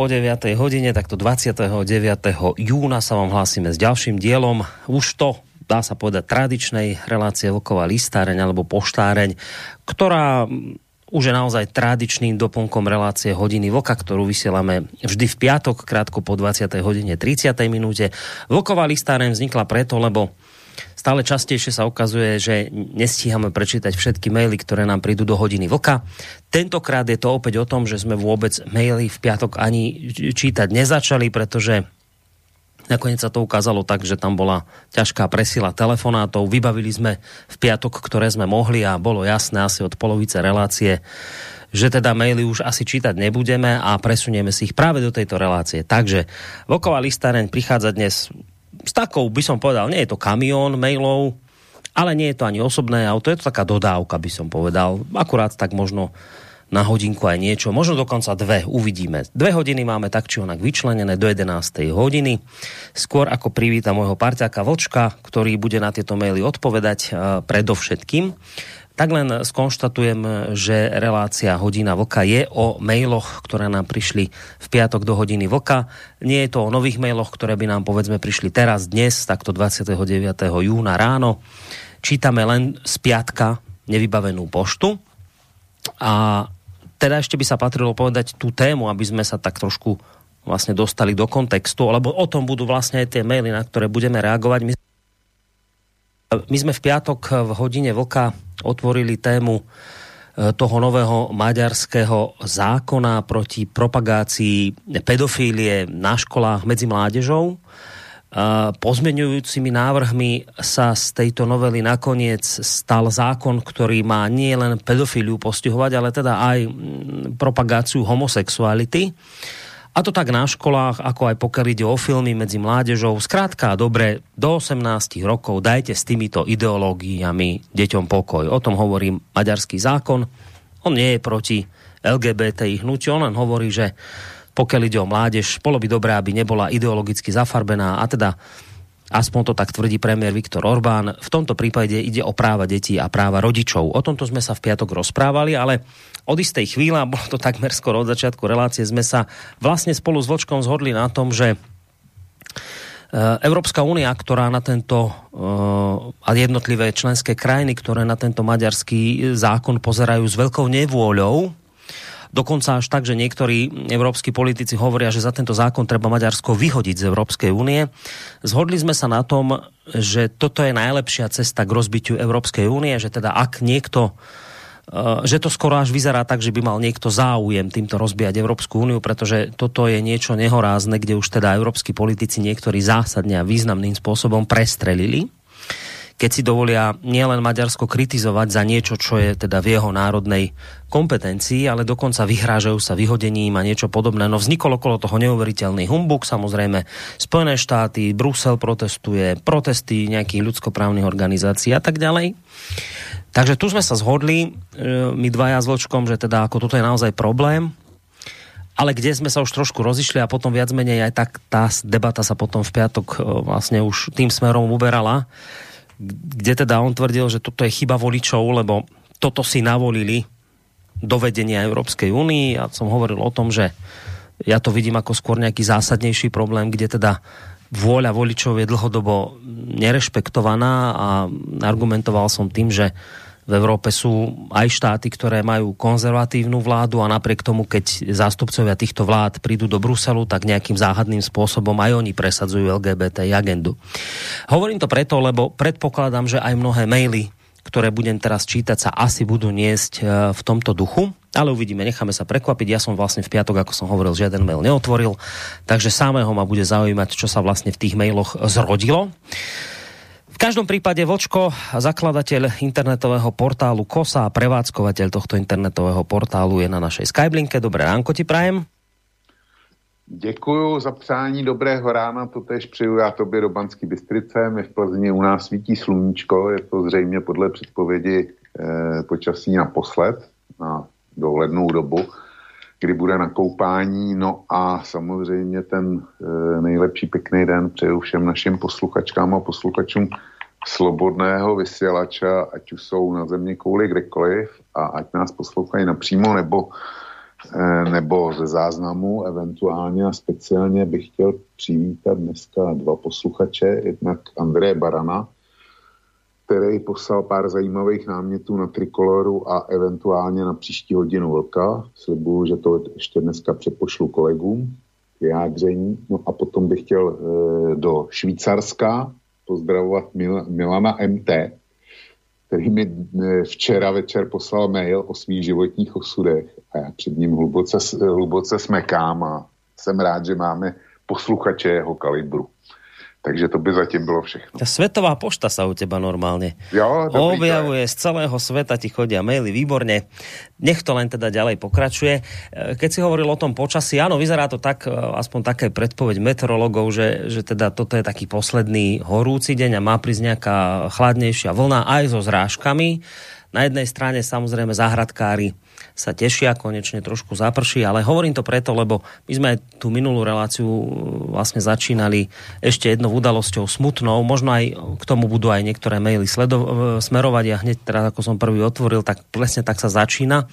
po 9. hodine, takto 29. júna sa vám hlásime s ďalším dielom. Už to dá sa povedať, tradičnej relácie Vlková listáreň alebo poštáreň, ktorá už je naozaj tradičným doplnkom relácie hodiny Vlka, ktorú vysielame vždy v piatok, krátko po 20. hodine 30. minúte. Vlková listáreň vznikla preto, lebo stále častejšie sa ukazuje, že nestíhame prečítať všetky maily, ktoré nám prídu do hodiny vlka. Tentokrát je to opäť o tom, že sme vôbec maily v piatok ani čítať nezačali, pretože Nakoniec sa to ukázalo tak, že tam bola ťažká presila telefonátov. Vybavili sme v piatok, ktoré sme mohli a bolo jasné asi od polovice relácie, že teda maily už asi čítať nebudeme a presunieme si ich práve do tejto relácie. Takže Voková listareň prichádza dnes s takou, by som povedal, nie je to kamión mailov, ale nie je to ani osobné auto, je to taká dodávka, by som povedal. Akurát tak možno na hodinku aj niečo, možno dokonca dve, uvidíme. Dve hodiny máme tak či onak vyčlenené do 11. hodiny. Skôr ako privíta môjho parťáka Vočka, ktorý bude na tieto maily odpovedať uh, predovšetkým tak len skonštatujem, že relácia Hodina Vlka je o mailoch, ktoré nám prišli v piatok do Hodiny Vlka. Nie je to o nových mailoch, ktoré by nám povedzme prišli teraz, dnes, takto 29. júna ráno. Čítame len z piatka nevybavenú poštu. A teda ešte by sa patrilo povedať tú tému, aby sme sa tak trošku vlastne dostali do kontextu, lebo o tom budú vlastne aj tie maily, na ktoré budeme reagovať. My my sme v piatok v hodine Vlka otvorili tému e, toho nového maďarského zákona proti propagácii pedofílie na školách medzi mládežou. E, pozmeňujúcimi návrhmi sa z tejto novely nakoniec stal zákon, ktorý má nie len pedofíliu postihovať, ale teda aj propagáciu homosexuality. A to tak na školách, ako aj pokiaľ ide o filmy medzi mládežou. Skrátka, dobre, do 18 rokov dajte s týmito ideológiami deťom pokoj. O tom hovorí maďarský zákon. On nie je proti LGBTI hnutiu, on len hovorí, že pokiaľ ide o mládež, bolo by dobré, aby nebola ideologicky zafarbená a teda aspoň to tak tvrdí premiér Viktor Orbán. V tomto prípade ide o práva detí a práva rodičov. O tomto sme sa v piatok rozprávali, ale od istej chvíle, bolo to takmer skoro od začiatku relácie, sme sa vlastne spolu s Vlčkom zhodli na tom, že e, Európska únia, ktorá na tento e, a jednotlivé členské krajiny, ktoré na tento maďarský zákon pozerajú s veľkou nevôľou, dokonca až tak, že niektorí európsky politici hovoria, že za tento zákon treba Maďarsko vyhodiť z Európskej únie. Zhodli sme sa na tom, že toto je najlepšia cesta k rozbitiu Európskej únie, že teda ak niekto Eh, že to skoro až vyzerá tak, že by mal niekto záujem týmto rozbíjať Európsku úniu, pretože toto je niečo nehorázne, kde už teda európsky politici niektorí zásadne a významným spôsobom prestrelili keď si dovolia nielen Maďarsko kritizovať za niečo, čo je teda v jeho národnej kompetencii, ale dokonca vyhrážajú sa vyhodením a niečo podobné. No vznikol okolo toho neuveriteľný humbuk, samozrejme Spojené štáty, Brusel protestuje, protesty nejakých ľudskoprávnych organizácií a tak ďalej. Takže tu sme sa zhodli, e, my dvaja s Vlčkom, že teda ako toto je naozaj problém, ale kde sme sa už trošku rozišli a potom viac menej aj tak tá debata sa potom v piatok e, vlastne už tým smerom uberala, kde teda on tvrdil, že toto je chyba voličov, lebo toto si navolili do vedenia Európskej únii. Ja som hovoril o tom, že ja to vidím ako skôr nejaký zásadnejší problém, kde teda vôľa voličov je dlhodobo nerešpektovaná a argumentoval som tým, že v Európe sú aj štáty, ktoré majú konzervatívnu vládu a napriek tomu, keď zástupcovia týchto vlád prídu do Bruselu, tak nejakým záhadným spôsobom aj oni presadzujú LGBT agendu. Hovorím to preto, lebo predpokladám, že aj mnohé maily, ktoré budem teraz čítať, sa asi budú niesť e, v tomto duchu. Ale uvidíme, necháme sa prekvapiť. Ja som vlastne v piatok, ako som hovoril, žiaden mail neotvoril, takže samého ma bude zaujímať, čo sa vlastne v tých mailoch zrodilo. Každom prípade Vočko, zakladateľ internetového portálu KOSA a prevádzkovateľ tohto internetového portálu je na našej Skyblinke. Dobré ránko ti prajem. Děkuju za přání dobrého rána, to tež přeju já tobě do Banský Bystrice. My v Plzni u nás svítí sluníčko, je to zřejmě podle předpovědi eh, počasí naposled na dohlednou dobu, kdy bude na koupání. No a samozřejmě ten eh, nejlepší pěkný den přeju všem našim posluchačkám a posluchačům slobodného vysílača, ať už jsou na země kouli kdekoliv a ať nás poslouchají napřímo nebo Eh, nebo ze záznamu, eventuálně a speciálně bych chtěl přivítat dneska dva posluchače, jednak Andreje Barana, který poslal pár zajímavých námětů na Trikoloru a eventuálně na příští hodinu vlka. Slibuju, že to ještě dneska přepošlu kolegům vyjádření. No a potom bych chtěl e, do Švýcarska pozdravovat Mil- Milana MT, který mi eh, včera večer poslal mail o svých životních osudech a já před ním hluboce, hluboce smekám a jsem rád, že máme posluchače jeho kalibru. Takže to by zatím bylo všechno. Ta svetová pošta sa u teba normálne jo, objavuje. Z celého sveta ti chodia maily, výborne. Nech to len teda ďalej pokračuje. E, keď si hovoril o tom počasí, áno, vyzerá to tak, e, aspoň také predpoveď meteorologov, že, že teda toto je taký posledný horúci deň a má prísť nejaká chladnejšia vlna aj so zrážkami. Na jednej strane samozrejme záhradkári sa tešia, konečne trošku zaprší, ale hovorím to preto, lebo my sme tú minulú reláciu uh, vlastne začínali ešte jednou udalosťou smutnou, možno aj k tomu budú aj niektoré maily sledo- uh, smerovať. A hneď teraz, ako som prvý otvoril, tak presne tak sa začína,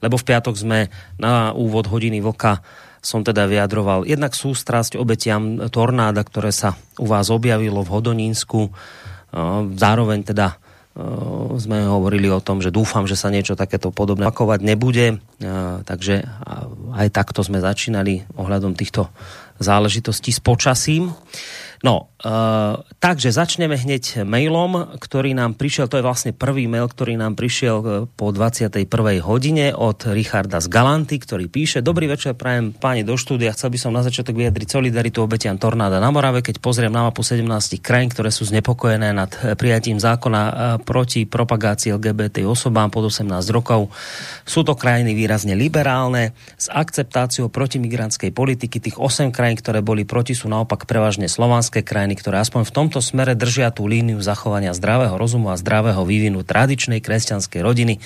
lebo v piatok sme na úvod hodiny vlka som teda vyjadroval jednak sústrasť obetiam tornáda, ktoré sa u vás objavilo v Hodonínsku, uh, zároveň teda sme hovorili o tom, že dúfam, že sa niečo takéto podobné pakovať nebude. Eh, takže aj takto sme začínali ohľadom týchto záležitostí s počasím. No, e, takže začneme hneď mailom, ktorý nám prišiel, to je vlastne prvý mail, ktorý nám prišiel e, po 21. hodine od Richarda z Galanty, ktorý píše Dobrý večer, prajem páni do štúdia, chcel by som na začiatok vyjadriť solidaritu obetiam tornáda na Morave, keď pozriem na mapu 17 krajín, ktoré sú znepokojené nad e, prijatím zákona proti propagácii LGBT osobám pod 18 rokov. Sú to krajiny výrazne liberálne, s akceptáciou protimigrantskej politiky. Tých 8 krajín, ktoré boli proti, sú naopak prevažne slovanské slovanské krajiny, ktoré aspoň v tomto smere držia tú líniu zachovania zdravého rozumu a zdravého vývinu tradičnej kresťanskej rodiny.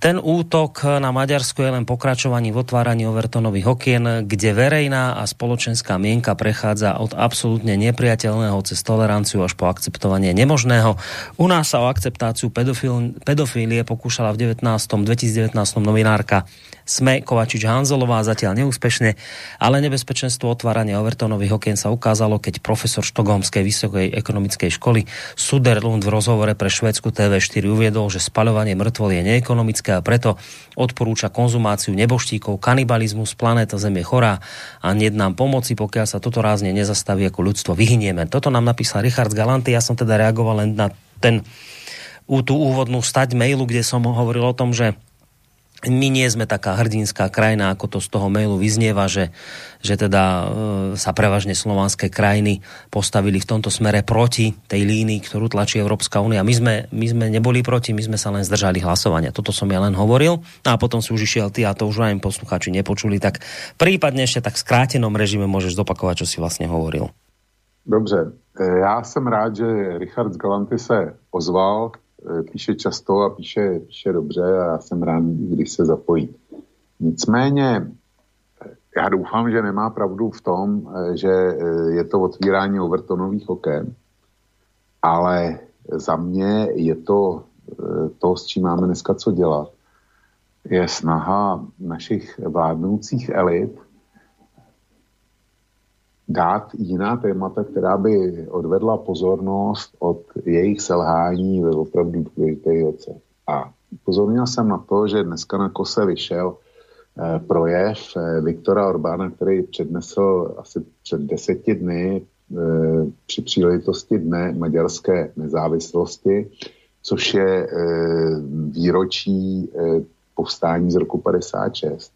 Ten útok na Maďarsku je len pokračovaním v otváraní overtonových okien, kde verejná a spoločenská mienka prechádza od absolútne nepriateľného cez toleranciu až po akceptovanie nemožného. U nás sa o akceptáciu pedofílie pokúšala v 19. 2019 novinárka sme Kovačič Hanzelová zatiaľ neúspešne, ale nebezpečenstvo otvárania overtonových okien sa ukázalo, keď profesor Štokholmskej vysokej ekonomickej školy Suderlund v rozhovore pre švedsku TV4 uviedol, že spaľovanie mŕtvol je neekonomické a preto odporúča konzumáciu neboštíkov, kanibalizmus, planéta Zem je chorá a nie nám pomoci, pokiaľ sa toto rázne nezastaví ako ľudstvo, vyhynieme. Toto nám napísal Richard Galanty, ja som teda reagoval len na ten tú úvodnú stať mailu, kde som hovoril o tom, že my nie sme taká hrdinská krajina, ako to z toho mailu vyznieva, že, že teda e, sa prevažne slovanské krajiny postavili v tomto smere proti tej línii, ktorú tlačí Európska únia. My sme, my sme neboli proti, my sme sa len zdržali hlasovania. Toto som ja len hovoril. No a potom si už išiel ty a to už aj poslucháči nepočuli. Tak prípadne ešte tak v skrátenom režime môžeš zopakovať, čo si vlastne hovoril. Dobře, e, já jsem rád, že Richard z Galanty se ozval píše často a píše, píše dobře a já jsem rád, když se zapojí. Nicméně eh, já doufám, že nemá pravdu v tom, eh, že je to otvírání overtonových oken, ale za mě je to to, s čím máme dneska co dělat, je snaha našich vládnoucích elit dát jiná témata, která by odvedla pozornost od jejich selhání ve opravdu důležitých věcech. A pozornil jsem na to, že dneska na kose vyšel eh, projev eh, Viktora Orbána, který přednesl asi před deseti dny eh, při příležitosti dne maďarské nezávislosti, což je výročí povstání z roku 56,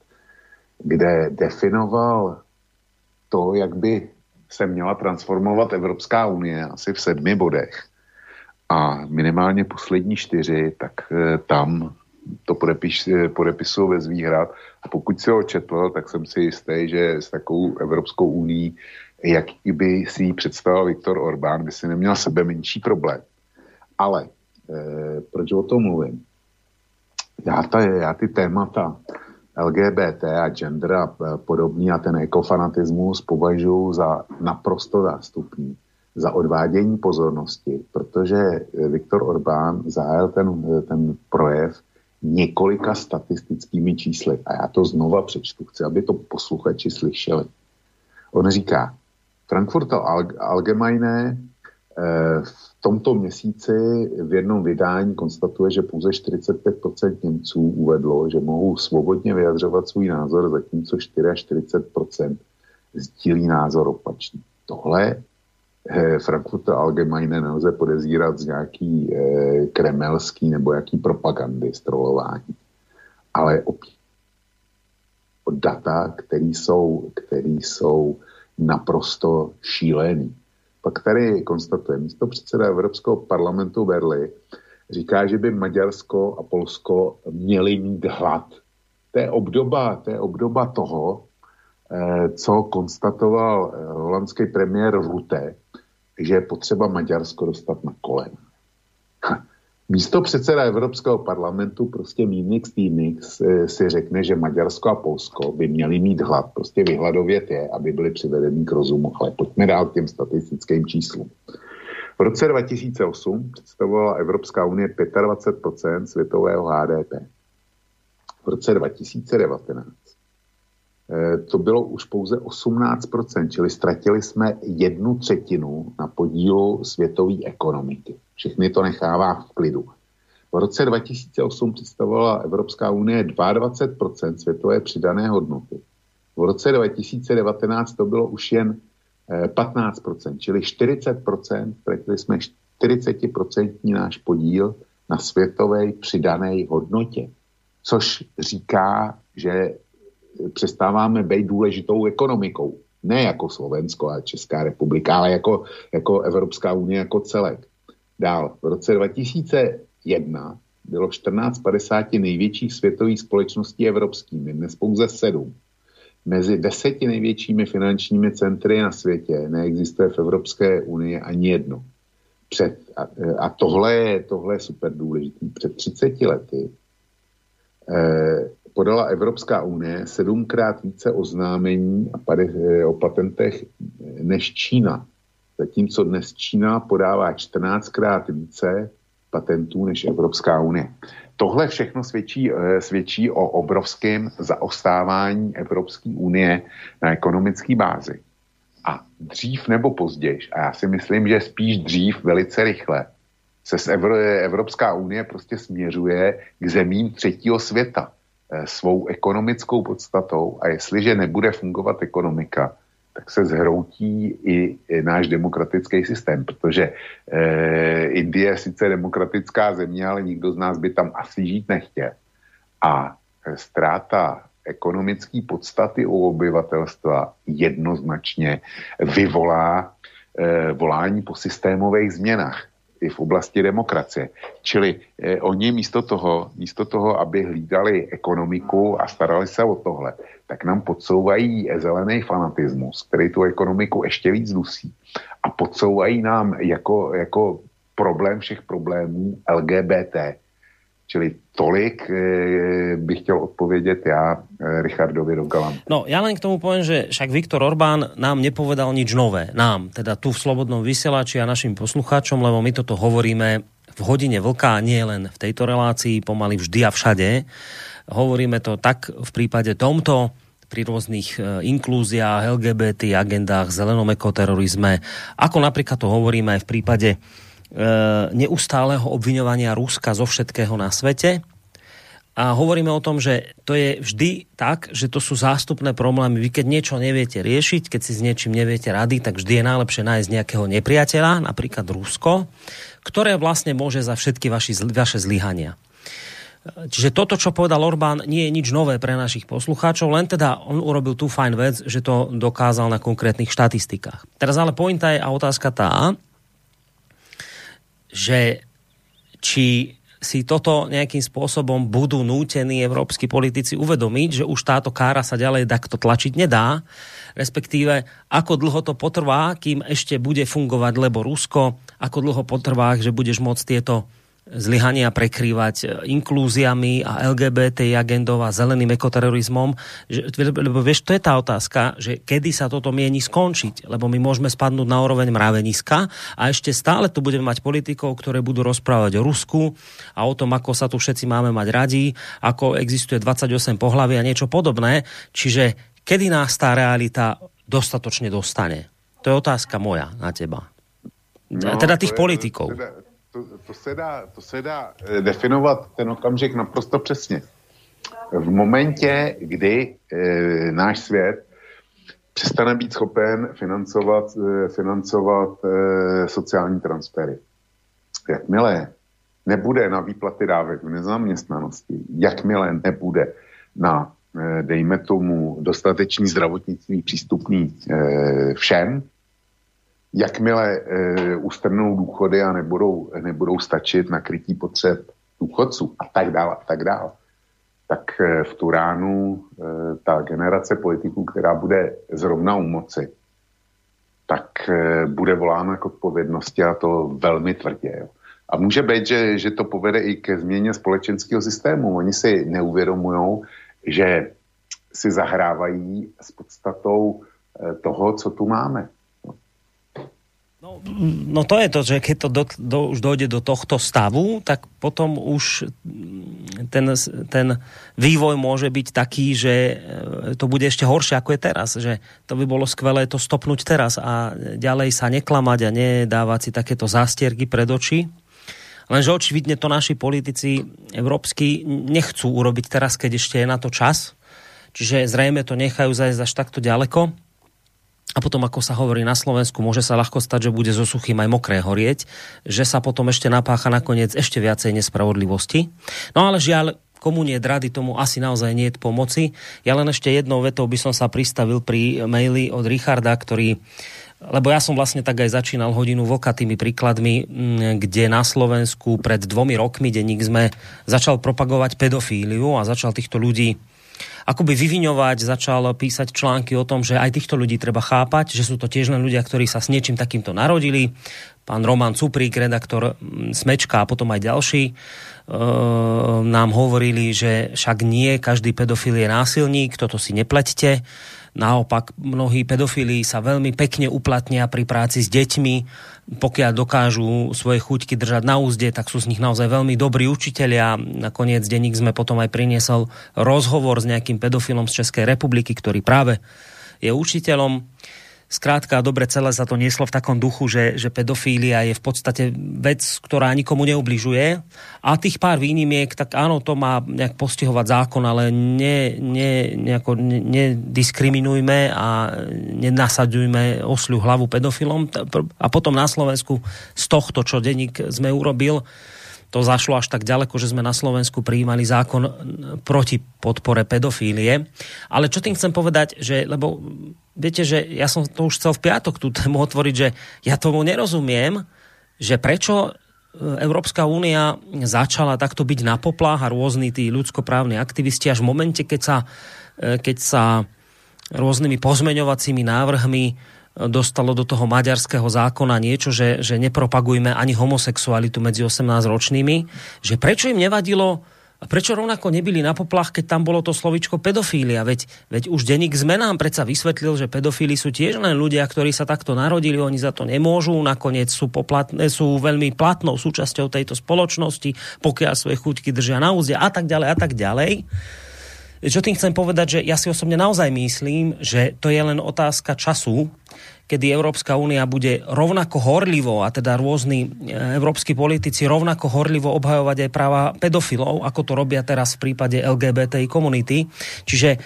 kde definoval to, jak by se měla transformovat Evropská unie asi v sedmi bodech. A minimálně poslední čtyři, tak e, tam to podepis, podepisují bez výhrad. A pokud si ho četl, tak jsem si jistý, že s takovou Evropskou unii, jak by si ji představil Viktor Orbán, by si neměl sebe menší problém. Ale eh, proč o tom mluvím? Já, ta, já ty témata LGBT a gender a podobný a ten ekofanatismus považuji za naprosto zástupný za odvádění pozornosti, protože Viktor Orbán zahájil ten, ten projev několika statistickými čísly. A já to znova přečtu, chci, aby to posluchači slyšeli. On říká, Frankfurter Allgemeine v tomto měsíci v jednom vydání konstatuje, že pouze 45% Němců uvedlo, že mohou svobodně vyjadřovat svůj názor, zatímco 44% sdílí názor opačný. Tohle eh, Frankfurter Allgemeine nelze podezírat z nějaký eh, kremelský nebo jaký propagandy, strolování. Ale opět data, které jsou, který jsou naprosto šílený. Pak tady konstatuje, místo předseda Evropského parlamentu Berly říká, že by Maďarsko a Polsko měli mít hlad. To je obdoba, to je obdoba toho, eh, co konstatoval eh, holandský premiér Rutte, že je potřeba Maďarsko dostat na kolena. Místo předseda Evropského parlamentu prostě Mínix Týmix eh, si řekne, že Maďarsko a Polsko by měli mít hlad, prostě vyhladovět je, aby byli přivedeni k rozumu. Ale pojďme dál k těm statistickým číslům. V roce 2008 představovala Evropská unie 25% světového HDP. V roce 2019 eh, to bylo už pouze 18%, čili ztratili jsme jednu třetinu na podílu světové ekonomiky. Všechny to nechává v klidu. V roce 2008 představovala Evropská unie 22% světové přidané hodnoty. V roce 2019 to bylo už jen 15%, eh, čili 40%, ztratili jsme 40% náš podíl na světové přidané hodnotě. Což říká, že přestáváme být důležitou ekonomikou. Ne jako Slovensko a Česká republika, ale jako, jako Evropská unie jako celek. Dál, v roce 2001 bylo 1450 největších světových společností evropskými, dnes pouze sedm. Mezi deseti největšími finančními centry na světě neexistuje v Evropské unii ani jedno. Před, a, a tohle, je, tohle je super důležité. Před 30 lety eh, podala Evropská unie sedmkrát více oznámení eh, o patentech než Čína zatímco dnes Čína podává 14krát více patentů než Evropská unie. Tohle všechno svědčí, eh, svědčí o obrovském zaostávání Evropské unie na ekonomické bázi. A dřív nebo později, a já si myslím, že spíš dřív velice rychle, se z Evropská unie prostě směřuje k zemím třetího světa svou ekonomickou podstatou a jestliže nebude fungovat ekonomika, tak se zhroutí i, náš demokratický systém, protože eh, Indie je sice demokratická země, ale nikdo z nás by tam asi žít nechtěl. A ztráta ekonomické podstaty u obyvatelstva jednoznačně vyvolá eh, volání po systémových změnách i v oblasti demokracie. Čili eh, oni místo toho, místo toho, aby hlídali ekonomiku a starali se o tohle, tak nám podsouvají zelený fanatismus, který tu ekonomiku ještě víc dusí. A podsouvají nám jako, jako problém všech problémů LGBT. Čili tolik e, bych chtěl odpovědět já e, Richardovi Rogalan. No, ja len k tomu poviem, že však Viktor Orbán nám nepovedal nič nové. Nám, teda tu v Slobodnom vysielači a našim poslucháčom, lebo my toto hovoríme v hodine vlka, nie len v tejto relácii, pomaly vždy a všade. Hovoríme to tak v prípade tomto, pri rôznych e, inklúziách, LGBT agendách, zelenom ekoterorizme, ako napríklad to hovoríme aj v prípade neustáleho obviňovania Ruska zo všetkého na svete. A hovoríme o tom, že to je vždy tak, že to sú zástupné problémy. Vy keď niečo neviete riešiť, keď si s niečím neviete rady, tak vždy je najlepšie nájsť nejakého nepriateľa, napríklad Rusko, ktoré vlastne môže za všetky vaši, vaše zlyhania. Čiže toto, čo povedal Orbán, nie je nič nové pre našich poslucháčov, len teda on urobil tú fajn vec, že to dokázal na konkrétnych štatistikách. Teraz ale pointa je a otázka tá, že či si toto nejakým spôsobom budú nútení európsky politici uvedomiť, že už táto kára sa ďalej takto tlačiť nedá, respektíve ako dlho to potrvá, kým ešte bude fungovať, lebo Rusko, ako dlho potrvá, že budeš môcť tieto zlyhania prekrývať e, inklúziami a LGBT agendou a zeleným ekoterorizmom. Lebo vieš, to je tá otázka, že kedy sa toto mieni skončiť. Lebo my môžeme spadnúť na úroveň mraveniska a ešte stále tu budeme mať politikov, ktoré budú rozprávať o Rusku a o tom, ako sa tu všetci máme mať radi, ako existuje 28 pohlavy a niečo podobné. Čiže kedy nás tá realita dostatočne dostane? To je otázka moja na teba. No, teda tých politikov. Teda, to, to, se dá, to se dá eh, definovat ten okamžik naprosto přesně. V momentě, kdy e, náš svět přestane být schopen financovat, e, financovat e, sociální transfery. Jakmile nebude na výplaty dávek v nezaměstnanosti, jakmile nebude na, e, dejme tomu, dostatečný zdravotnictví přístupný e, všem, jakmile e, ustrnou důchody a nebudou, nebudou stačit na krytí potřeb důchodců a tak dále a tak dále, tak e, v tu e, ta generace politiků, která bude zrovna u moci, tak e, bude volána k odpovědnosti a to velmi tvrdě. Jo. A může být, že, že to povede i ke změně společenského systému. Oni si neuvědomují, že si zahrávají s podstatou toho, co tu máme. No, to je to, že keď to do, do, už dojde do tohto stavu, tak potom už ten, ten vývoj môže byť taký, že e, to bude ešte horšie ako je teraz. Že to by bolo skvelé to stopnúť teraz a ďalej sa neklamať a nedávať si takéto zástierky pred oči. Lenže očividne to naši politici európsky nechcú urobiť teraz, keď ešte je na to čas. Čiže zrejme to nechajú zajsť až takto ďaleko a potom, ako sa hovorí na Slovensku, môže sa ľahko stať, že bude zo suchým aj mokré horieť, že sa potom ešte napácha nakoniec ešte viacej nespravodlivosti. No ale žiaľ, komu nie rady, tomu asi naozaj nie je pomoci. Ja len ešte jednou vetou by som sa pristavil pri maili od Richarda, ktorý lebo ja som vlastne tak aj začínal hodinu voka tými príkladmi, kde na Slovensku pred dvomi rokmi denník sme začal propagovať pedofíliu a začal týchto ľudí akoby vyviňovať, začal písať články o tom, že aj týchto ľudí treba chápať, že sú to tiež len ľudia, ktorí sa s niečím takýmto narodili. Pán Roman Cuprík, redaktor Smečka a potom aj ďalší, e, nám hovorili, že však nie, každý pedofil je násilník, toto si nepleťte. Naopak, mnohí pedofili sa veľmi pekne uplatnia pri práci s deťmi, pokiaľ dokážu svoje chuťky držať na úzde, tak sú z nich naozaj veľmi dobrí učitelia. Nakoniec denník sme potom aj priniesol rozhovor s nejakým pedofilom z Českej republiky, ktorý práve je učiteľom. Skrátka, dobre celé sa to nieslo v takom duchu, že, že pedofília je v podstate vec, ktorá nikomu neubližuje. A tých pár výnimiek, tak áno, to má nejak postihovať zákon, ale ne, ne, ne, nediskriminujme a nenasaďujme osľu hlavu pedofilom. A potom na Slovensku z tohto, čo denník sme urobil, to zašlo až tak ďaleko, že sme na Slovensku prijímali zákon proti podpore pedofílie. Ale čo tým chcem povedať, že, lebo viete, že ja som to už chcel v piatok tú tému otvoriť, že ja tomu nerozumiem, že prečo e, Európska únia začala takto byť na poplách a rôzni tí ľudskoprávni aktivisti až v momente, keď sa, e, keď sa rôznymi pozmeňovacími návrhmi dostalo do toho maďarského zákona niečo, že, že nepropagujme ani homosexualitu medzi 18-ročnými, že prečo im nevadilo prečo rovnako nebyli na poplach, keď tam bolo to slovičko pedofília? Veď, veď už denník zmenám predsa vysvetlil, že pedofíli sú tiež len ľudia, ktorí sa takto narodili, oni za to nemôžu, nakoniec sú, poplatné, sú veľmi platnou súčasťou tejto spoločnosti, pokiaľ svoje chuťky držia na úzde a tak ďalej a tak ďalej. Čo tým chcem povedať, že ja si osobne naozaj myslím, že to je len otázka času, kedy Európska únia bude rovnako horlivo, a teda rôzni e, európsky politici rovnako horlivo obhajovať aj práva pedofilov, ako to robia teraz v prípade LGBTI komunity. Čiže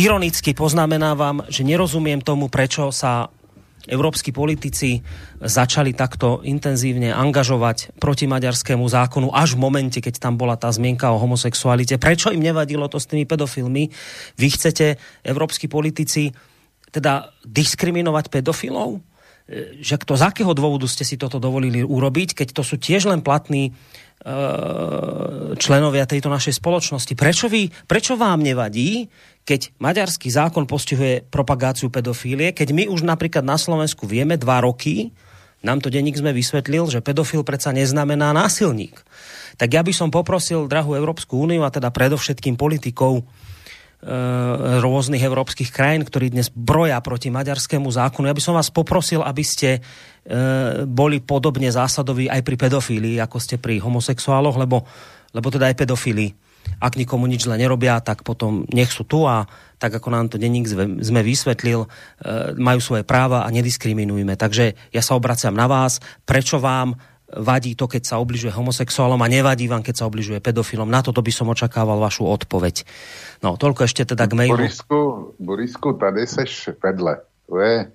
ironicky poznamenávam, že nerozumiem tomu, prečo sa európsky politici začali takto intenzívne angažovať proti maďarskému zákonu až v momente, keď tam bola tá zmienka o homosexualite. Prečo im nevadilo to s tými pedofilmi? Vy chcete, európsky politici, teda diskriminovať pedofilov? že kto, z akého dôvodu ste si toto dovolili urobiť, keď to sú tiež len platní členovia tejto našej spoločnosti. Prečo, vy, prečo vám nevadí, keď maďarský zákon postihuje propagáciu pedofílie, keď my už napríklad na Slovensku vieme dva roky, nám to denník sme vysvetlil, že pedofil predsa neznamená násilník. Tak ja by som poprosil drahú Európsku úniu a teda predovšetkým politikov e, rôznych európskych krajín, ktorí dnes broja proti maďarskému zákonu. Ja by som vás poprosil, aby ste e, boli podobne zásadoví aj pri pedofílii, ako ste pri homosexuáloch, lebo, lebo teda aj pedofílii ak nikomu nič zle nerobia, tak potom nech sú tu a tak ako nám to denník sme vysvetlil, e, majú svoje práva a nediskriminujme. Takže ja sa obraciam na vás, prečo vám vadí to, keď sa obližuje homosexuálom a nevadí vám, keď sa obližuje pedofilom. Na toto by som očakával vašu odpoveď. No, toľko ešte teda k mailu. Borisku, Borisku tady seš vedle. To je e,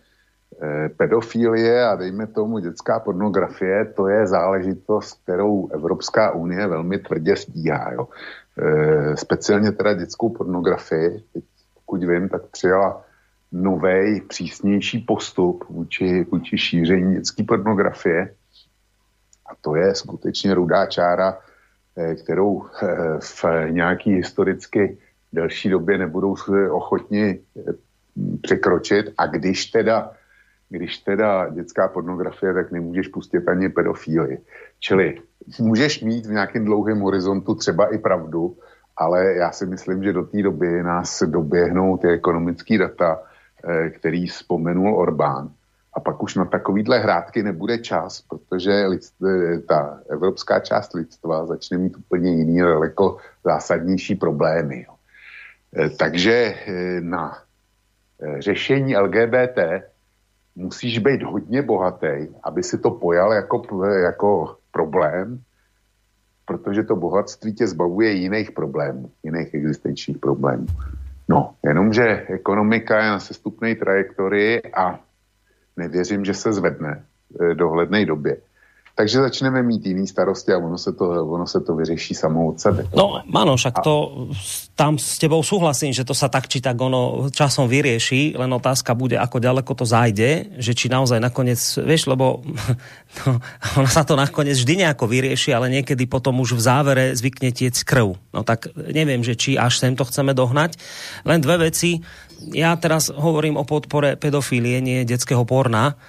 pedofílie a dejme tomu dětská pornografie, to je záležitost, kterou Evropská unie velmi tvrdě stíhá. Jo. Eh, speciálně teda dětskou pornografii, pokud vím, tak přijala nový, přísnější postup vůči, vůči šíření dětské pornografie. A to je skutečně rudá čára, eh, kterou eh, v nějaký historicky delší době nebudou ochotni překročit. A když teda, když teda dětská pornografie, tak nemůžeš pustit ani pedofíly. Čili můžeš mít v nějakém dlouhém horizontu třeba i pravdu, ale já si myslím, že do té doby nás doběhnou ty ekonomické data, eh, který vzpomenul Orbán. A pak už na takovýhle hrátky nebude čas, protože eh, ta evropská část lidstva začne mít úplně jiný, daleko zásadnější problémy. Eh, takže na řešení LGBT musíš být hodně bohatý, aby si to pojal jako, jako problém, protože to bohatství tě zbavuje jiných problémů, jiných existenčních problémů. No, jenomže ekonomika je na sestupné trajektorii a nevěřím, že se zvedne v dohledné době takže začneme mít jiný starosti a ono se to, ono se to vyřeší samo od sebe. No, áno, však to tam s tebou súhlasím, že to sa tak či tak ono časom vyrieši, len otázka bude, ako ďaleko to zajde, že či naozaj nakoniec, vieš, lebo no, ono sa to nakoniec vždy nejako vyrieši, ale niekedy potom už v závere zvykne tiec krv. No tak neviem, že či až sem to chceme dohnať. Len dve veci. Ja teraz hovorím o podpore pedofílie, nie detského porna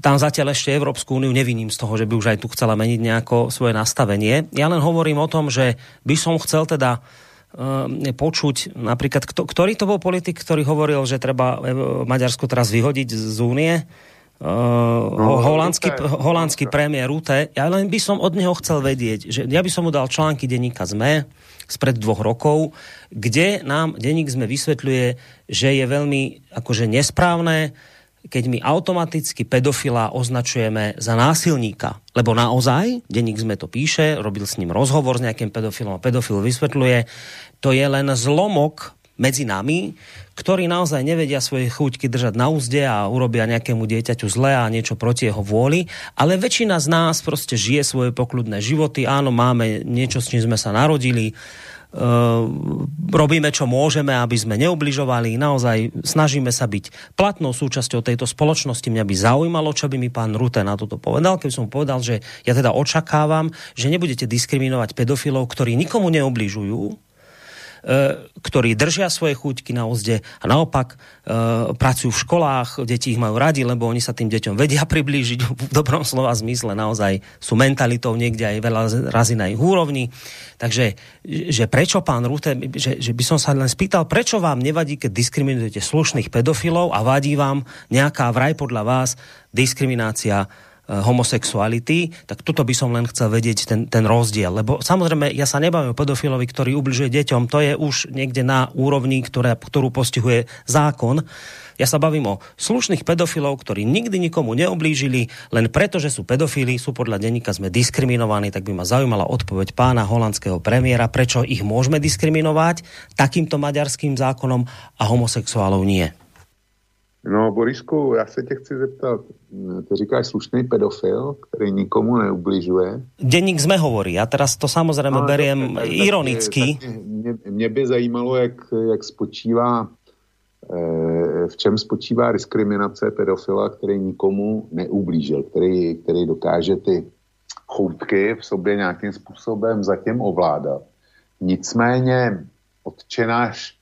tam zatiaľ ešte Európsku úniu neviním z toho, že by už aj tu chcela meniť nejako svoje nastavenie. Ja len hovorím o tom, že by som chcel teda e, počuť napríklad, kto, ktorý to bol politik, ktorý hovoril, že treba e, Maďarsko teraz vyhodiť z únie? Uh, no, holandský, holandský premiér Rute. Ja len by som od neho chcel vedieť, že ja by som mu dal články denníka ZME spred dvoch rokov, kde nám denník ZME vysvetľuje, že je veľmi akože nesprávne keď my automaticky pedofila označujeme za násilníka. Lebo naozaj, denník sme to píše, robil s ním rozhovor s nejakým pedofilom a pedofil vysvetľuje, to je len zlomok medzi nami, ktorí naozaj nevedia svoje chuťky držať na úzde a urobia nejakému dieťaťu zle a niečo proti jeho vôli, ale väčšina z nás proste žije svoje pokludné životy, áno, máme niečo, s čím sme sa narodili, Ehm, robíme, čo môžeme, aby sme neubližovali. Naozaj snažíme sa byť platnou súčasťou tejto spoločnosti. Mňa by zaujímalo, čo by mi pán Rute na toto povedal, keby som povedal, že ja teda očakávam, že nebudete diskriminovať pedofilov, ktorí nikomu neubližujú, ktorí držia svoje chuťky na úzde a naopak e, pracujú v školách, deti ich majú radi, lebo oni sa tým deťom vedia priblížiť v dobrom slova zmysle, naozaj sú mentalitou niekde aj veľa razy na ich úrovni. Takže že prečo pán Rute, že, že by som sa len spýtal, prečo vám nevadí, keď diskriminujete slušných pedofilov a vadí vám nejaká vraj podľa vás diskriminácia homosexuality, tak toto by som len chcel vedieť ten, ten rozdiel. Lebo samozrejme, ja sa nebavím o pedofilovi, ktorý ubližuje deťom, to je už niekde na úrovni, ktoré, ktorú postihuje zákon. Ja sa bavím o slušných pedofilov, ktorí nikdy nikomu neoblížili, len preto, že sú pedofili, sú podľa denníka sme diskriminovaní, tak by ma zaujímala odpoveď pána holandského premiéra, prečo ich môžeme diskriminovať takýmto maďarským zákonom a homosexuálov nie. No, Borisku, já se tě chci zeptat. Ty říkáš slušný pedofil, který nikomu neubližuje. Denník sme hovorí, ja teraz to samozrejme no, beriem tak, tak, ironicky. Tak, mě, mě by zajímalo, jak, jak spočívá, eh, v čem spočívá diskriminace pedofila, který nikomu neublížil, který, který dokáže ty choutky v sobě nějakým způsobem zatím ovládat. Nicméně odčenáš,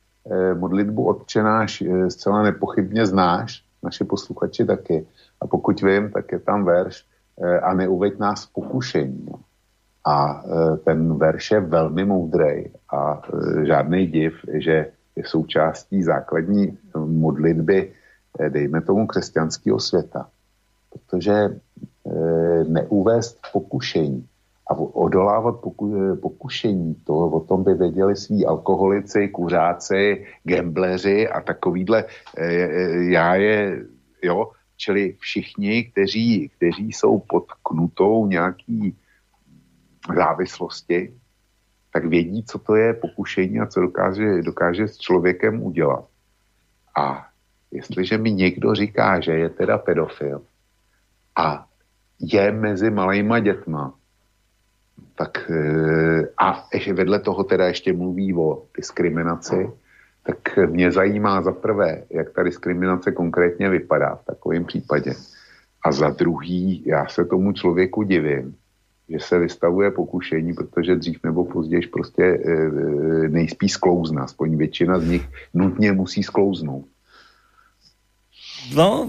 modlitbu odčenáš eh, zcela nepochybně znáš, naše posluchači taky. A pokud vím, tak je tam verš eh, a neuveď nás pokušení. A ten verš je velmi moudrý a žádný div, že je součástí základní modlitby, dejme tomu, křesťanského světa. Protože neuvést pokušení a odolávat poku, pokušení, to o tom by věděli sví alkoholici, kuřáci, gambleři a takovýhle, e, e, já je, jo, čili všichni, kteří, kteří jsou pod knutou nějaký závislosti, tak vědí, co to je pokušení a co dokáže, dokáže s člověkem udělat. A jestliže mi někdo říká, že je teda pedofil a je mezi malejma dětma, tak eh, a ještě vedle toho teda ještě mluví o diskriminaci, tak mě zajímá za prvé, jak ta diskriminace konkrétně vypadá v takovém případě. A za druhý, já se tomu člověku divím, že se vystavuje pokušení, protože dřív nebo později prostě e, nejspíš sklouzne, aspoň většina z nich nutně musí sklouznout. No,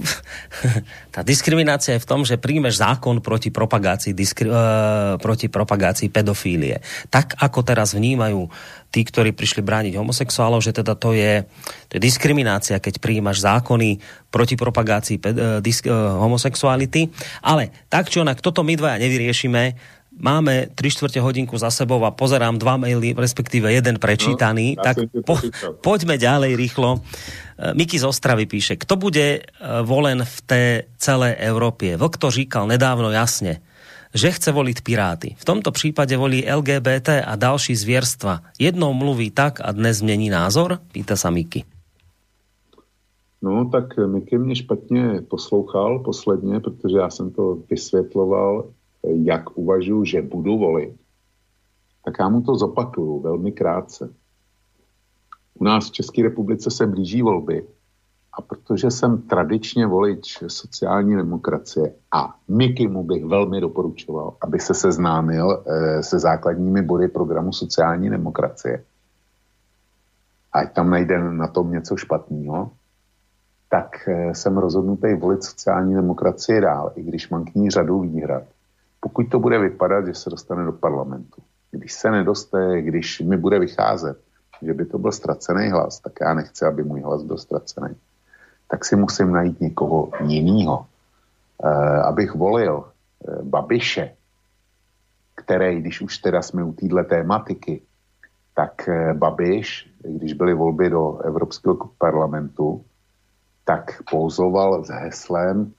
tá diskriminácia je v tom, že príjmeš zákon proti propagácii, diskri, uh, proti propagácii pedofílie. Tak, ako teraz vnímajú tí, ktorí prišli brániť homosexuálov, že teda to je, to je diskriminácia, keď príjmaš zákony proti propagácii ped, uh, disk, uh, homosexuality. Ale tak či onak, toto my dvaja nevyriešime máme 3 čtvrte hodinku za sebou a pozerám dva maily, respektíve jeden prečítaný, no, tak po, poďme ďalej rýchlo. E, Miky z Ostravy píše, kto bude e, volen v té celé Európě? Vlk to říkal nedávno jasne, že chce voliť Piráty. V tomto případě volí LGBT a další zvierstva. Jednou mluví tak a dnes změní názor? Pýta sa Miky. No, tak Miky mě špatně poslouchal posledně, protože já jsem to vysvětloval jak uvažuji, že budu volit, tak já mu to zopakuju velmi krátce. U nás v České republice se blíží volby a protože jsem tradičně volič sociální demokracie a mu bych velmi doporučoval, aby se seznámil e, se základními body programu sociální demokracie, ať tam najde na tom něco špatného, tak e, jsem rozhodnutý volit sociální demokracie dál, i když mám k ní řadu výhrad pokud to bude vypadat, že se dostane do parlamentu. Když se nedoste, když mi bude vycházet, že by to byl ztracený hlas, tak já nechci, aby můj hlas byl ztracený. Tak si musím najít někoho jiného. E, abych volil e, Babiše, který, když už teda jsme u téhle tématiky, tak e, Babiš, když byly volby do Evropského parlamentu, tak pouzoval s heslem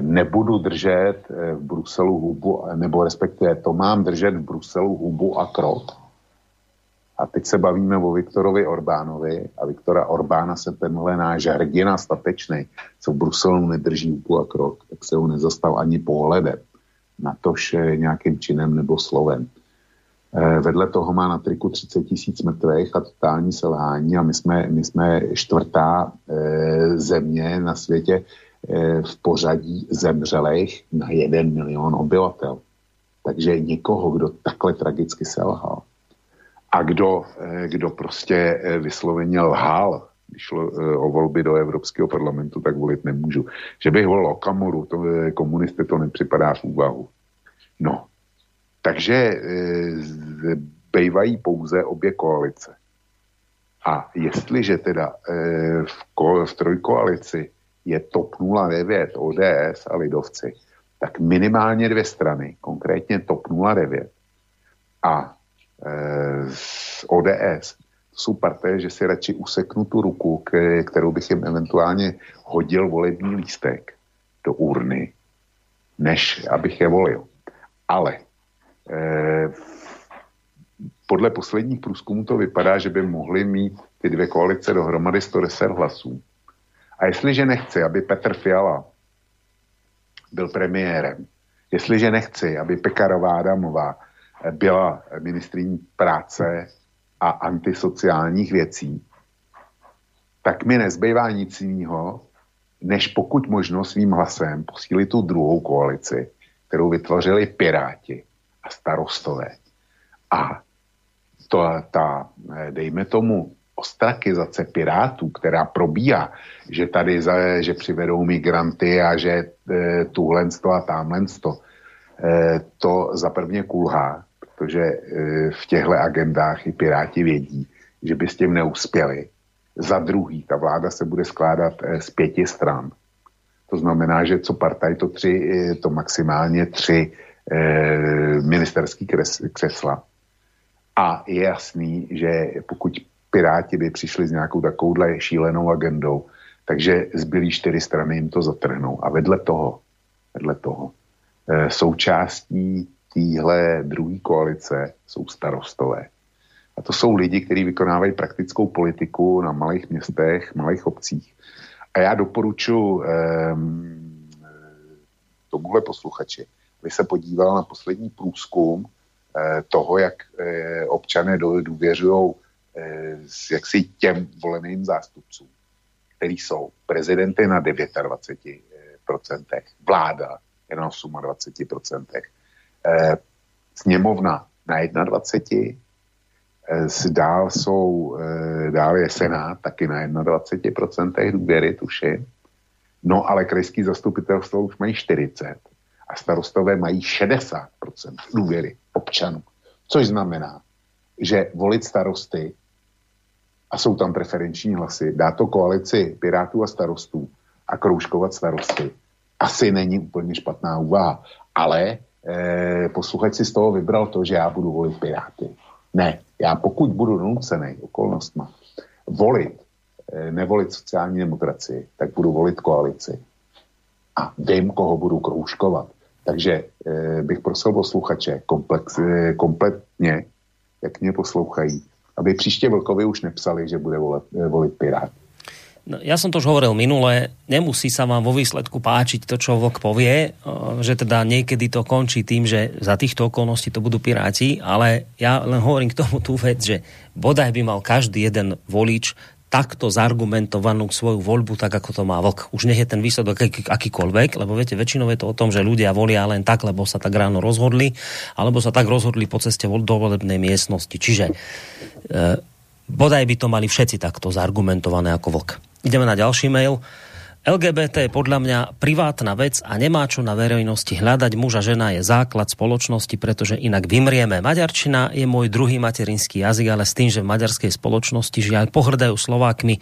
nebudu držet eh, v Bruselu hubu, nebo respektive to mám držet v Bruselu hubu a krok. A teď se bavíme o Viktorovi Orbánovi a Viktora Orbána se tenhle náš hrdina statečný, co v Bruselu nedrží hubu a krok, tak se ho nezastal ani pohledem. Na tož nějakým činem nebo slovem. Eh, vedle toho má na triku 30 tisíc mrtvých a totální selhání a my jsme, my jsme čtvrtá země na světě, Eh, v pořadí zemřelých na jeden milion obyvatel. Takže někoho, kdo takhle tragicky selhal a kdo, eh, kdo prostě eh, vysloveně lhal, když o volby do Evropského parlamentu, tak volit nemůžu. Že bych volil Okamoru, to komunisty to nepřipadá v úvahu. No, takže bývají pouze obě koalice. A jestliže teda v, ko, v trojkoalici je TOP 09, ODS a Lidovci, tak minimálně dvě strany, konkrétně TOP 09 a e, ODS, jsou parté, že si radši useknu tu ruku, k, kterou bych jim eventuálně hodil volební lístek do urny, než abych je volil. Ale e, podle posledních průzkumů to vypadá, že by mohly mít ty dvě koalice dohromady 110 hlasů. A jestliže nechci, aby Petr Fiala byl premiérem, jestliže nechci, aby Pekarová Adamová byla ministrní práce a antisociálních věcí, tak mi nezbývá nic jiného, než pokud možno svým hlasem posílit tu druhou koalici, kterou vytvořili Piráti a starostové. A to, ta, dejme tomu, ostrakizace Pirátů, která probíhá, že tady, za, že přivedou migranty a že e, tuhle a tamhle to, e, to za prvně kulhá, protože e, v těchto agendách i Piráti vědí, že by s tím neuspěli. Za druhý, ta vláda se bude skládat e, z pěti stran. To znamená, že co partaj, to, tři, e, to maximálně tři e, ministerský kres, křesla. A je jasný, že pokud Piráti by přišli s nějakou takovouhle šílenou agendou, takže zbylí čtyři strany jim to zatrhnou. A vedle toho, vedle toho, e, součástí téhle druhé koalice jsou starostové. A to jsou lidi, kteří vykonávají praktickou politiku na malých městech, malých obcích. A já doporučuji eh, tomuhle posluchači, aby se podíval na poslední průzkum eh, toho, jak eh, občané důvěřují eh, jaksi těm voleným zástupcům, který jsou prezidenty na 29%, vláda je na 28%, eh, sněmovna na 21%, eh, dál, jsou, eh, dál je Senát taky na 21% důvěry, tuším. No ale krajský zastupitelstvo už mají 40 a starostové mají 60% důvěry občanů. Což znamená, že volit starosty a jsou tam preferenční hlasy, dá to koalici Pirátů a starostů a kroužkovat starosty. Asi není úplně špatná úvaha, ale eh, posluchač si z toho vybral to, že já budu volit Piráty. Ne, já pokud budu nucený okolnostma volit, eh, nevolit sociální demokracii, tak budu volit koalici. A vím, koho budu kroužkovat. Takže eh, bych prosil posluchače komplex, eh, kompletně, jak mě poslouchají, aby příště Vlkovi už nepsali, že bude volit, eh, volit Pirát. No, ja som to už hovoril minule, nemusí sa vám vo výsledku páčiť to, čo Vlk povie, že teda niekedy to končí tým, že za týchto okolností to budú piráti, ale ja len hovorím k tomu tú vec, že bodaj by mal každý jeden volič takto zargumentovanú svoju voľbu, tak ako to má vlk. Už nech je ten výsledok aký, akýkoľvek, lebo viete, väčšinou je to o tom, že ľudia volia len tak, lebo sa tak ráno rozhodli, alebo sa tak rozhodli po ceste do volebnej miestnosti. Čiže e, bodaj by to mali všetci takto zargumentované ako vlk. Ideme na ďalší mail. LGBT je podľa mňa privátna vec a nemá čo na verejnosti hľadať. Muž a žena je základ spoločnosti, pretože inak vymrieme. Maďarčina je môj druhý materinský jazyk, ale s tým, že v maďarskej spoločnosti žiaľ pohrdajú Slovákmi,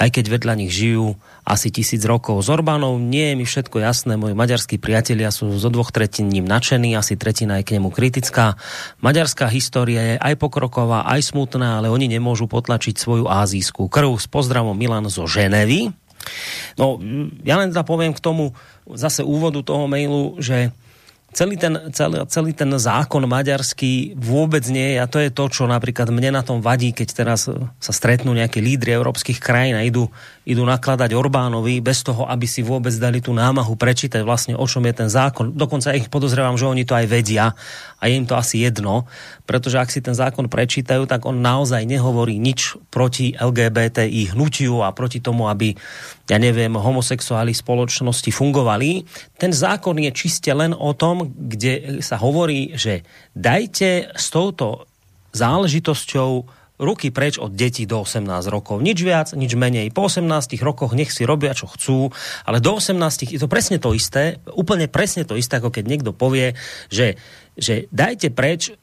aj keď vedľa nich žijú asi tisíc rokov. Z Orbánov nie je mi všetko jasné. Moji maďarskí priatelia sú zo dvoch tretín ním nadšení, asi tretina je k nemu kritická. Maďarská história je aj pokroková, aj smutná, ale oni nemôžu potlačiť svoju azijskú krv. S pozdravom Milan zo Ženevy. No, ja len teda k tomu zase úvodu toho mailu, že celý ten, celý, celý ten zákon maďarský vôbec nie je, a to je to, čo napríklad mne na tom vadí, keď teraz sa stretnú nejakí lídry európskych krajín a idú, idú nakladať Orbánovi bez toho, aby si vôbec dali tú námahu prečítať vlastne, o čom je ten zákon. Dokonca ich podozrievam, že oni to aj vedia a je im to asi jedno, pretože ak si ten zákon prečítajú, tak on naozaj nehovorí nič proti LGBTI hnutiu a proti tomu, aby ja neviem, homosexuáli spoločnosti fungovali. Ten zákon je čiste len o tom, kde sa hovorí, že dajte s touto záležitosťou ruky preč od detí do 18 rokov. Nič viac, nič menej. Po 18 rokoch nech si robia, čo chcú, ale do 18 je to presne to isté, úplne presne to isté, ako keď niekto povie, že, že dajte preč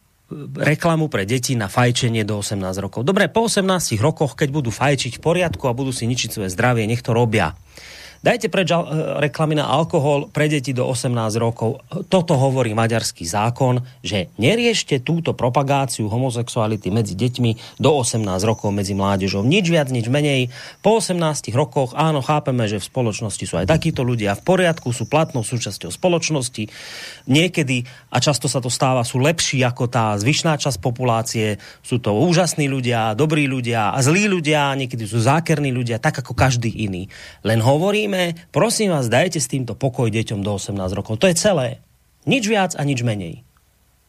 reklamu pre deti na fajčenie do 18 rokov. Dobre, po 18 rokoch, keď budú fajčiť v poriadku a budú si ničiť svoje zdravie, nech to robia. Dajte preč reklamy na alkohol pre deti do 18 rokov. Toto hovorí maďarský zákon, že neriešte túto propagáciu homosexuality medzi deťmi do 18 rokov medzi mládežou. Nič viac, nič menej. Po 18 rokoch, áno, chápeme, že v spoločnosti sú aj takíto ľudia v poriadku, sú platnou súčasťou spoločnosti. Niekedy, a často sa to stáva, sú lepší ako tá zvyšná časť populácie. Sú to úžasní ľudia, dobrí ľudia a zlí ľudia, niekedy sú zákerní ľudia, tak ako každý iný. Len hovorím, hovoríme, prosím vás, dajte s týmto pokoj deťom do 18 rokov. To je celé. Nič viac a nič menej.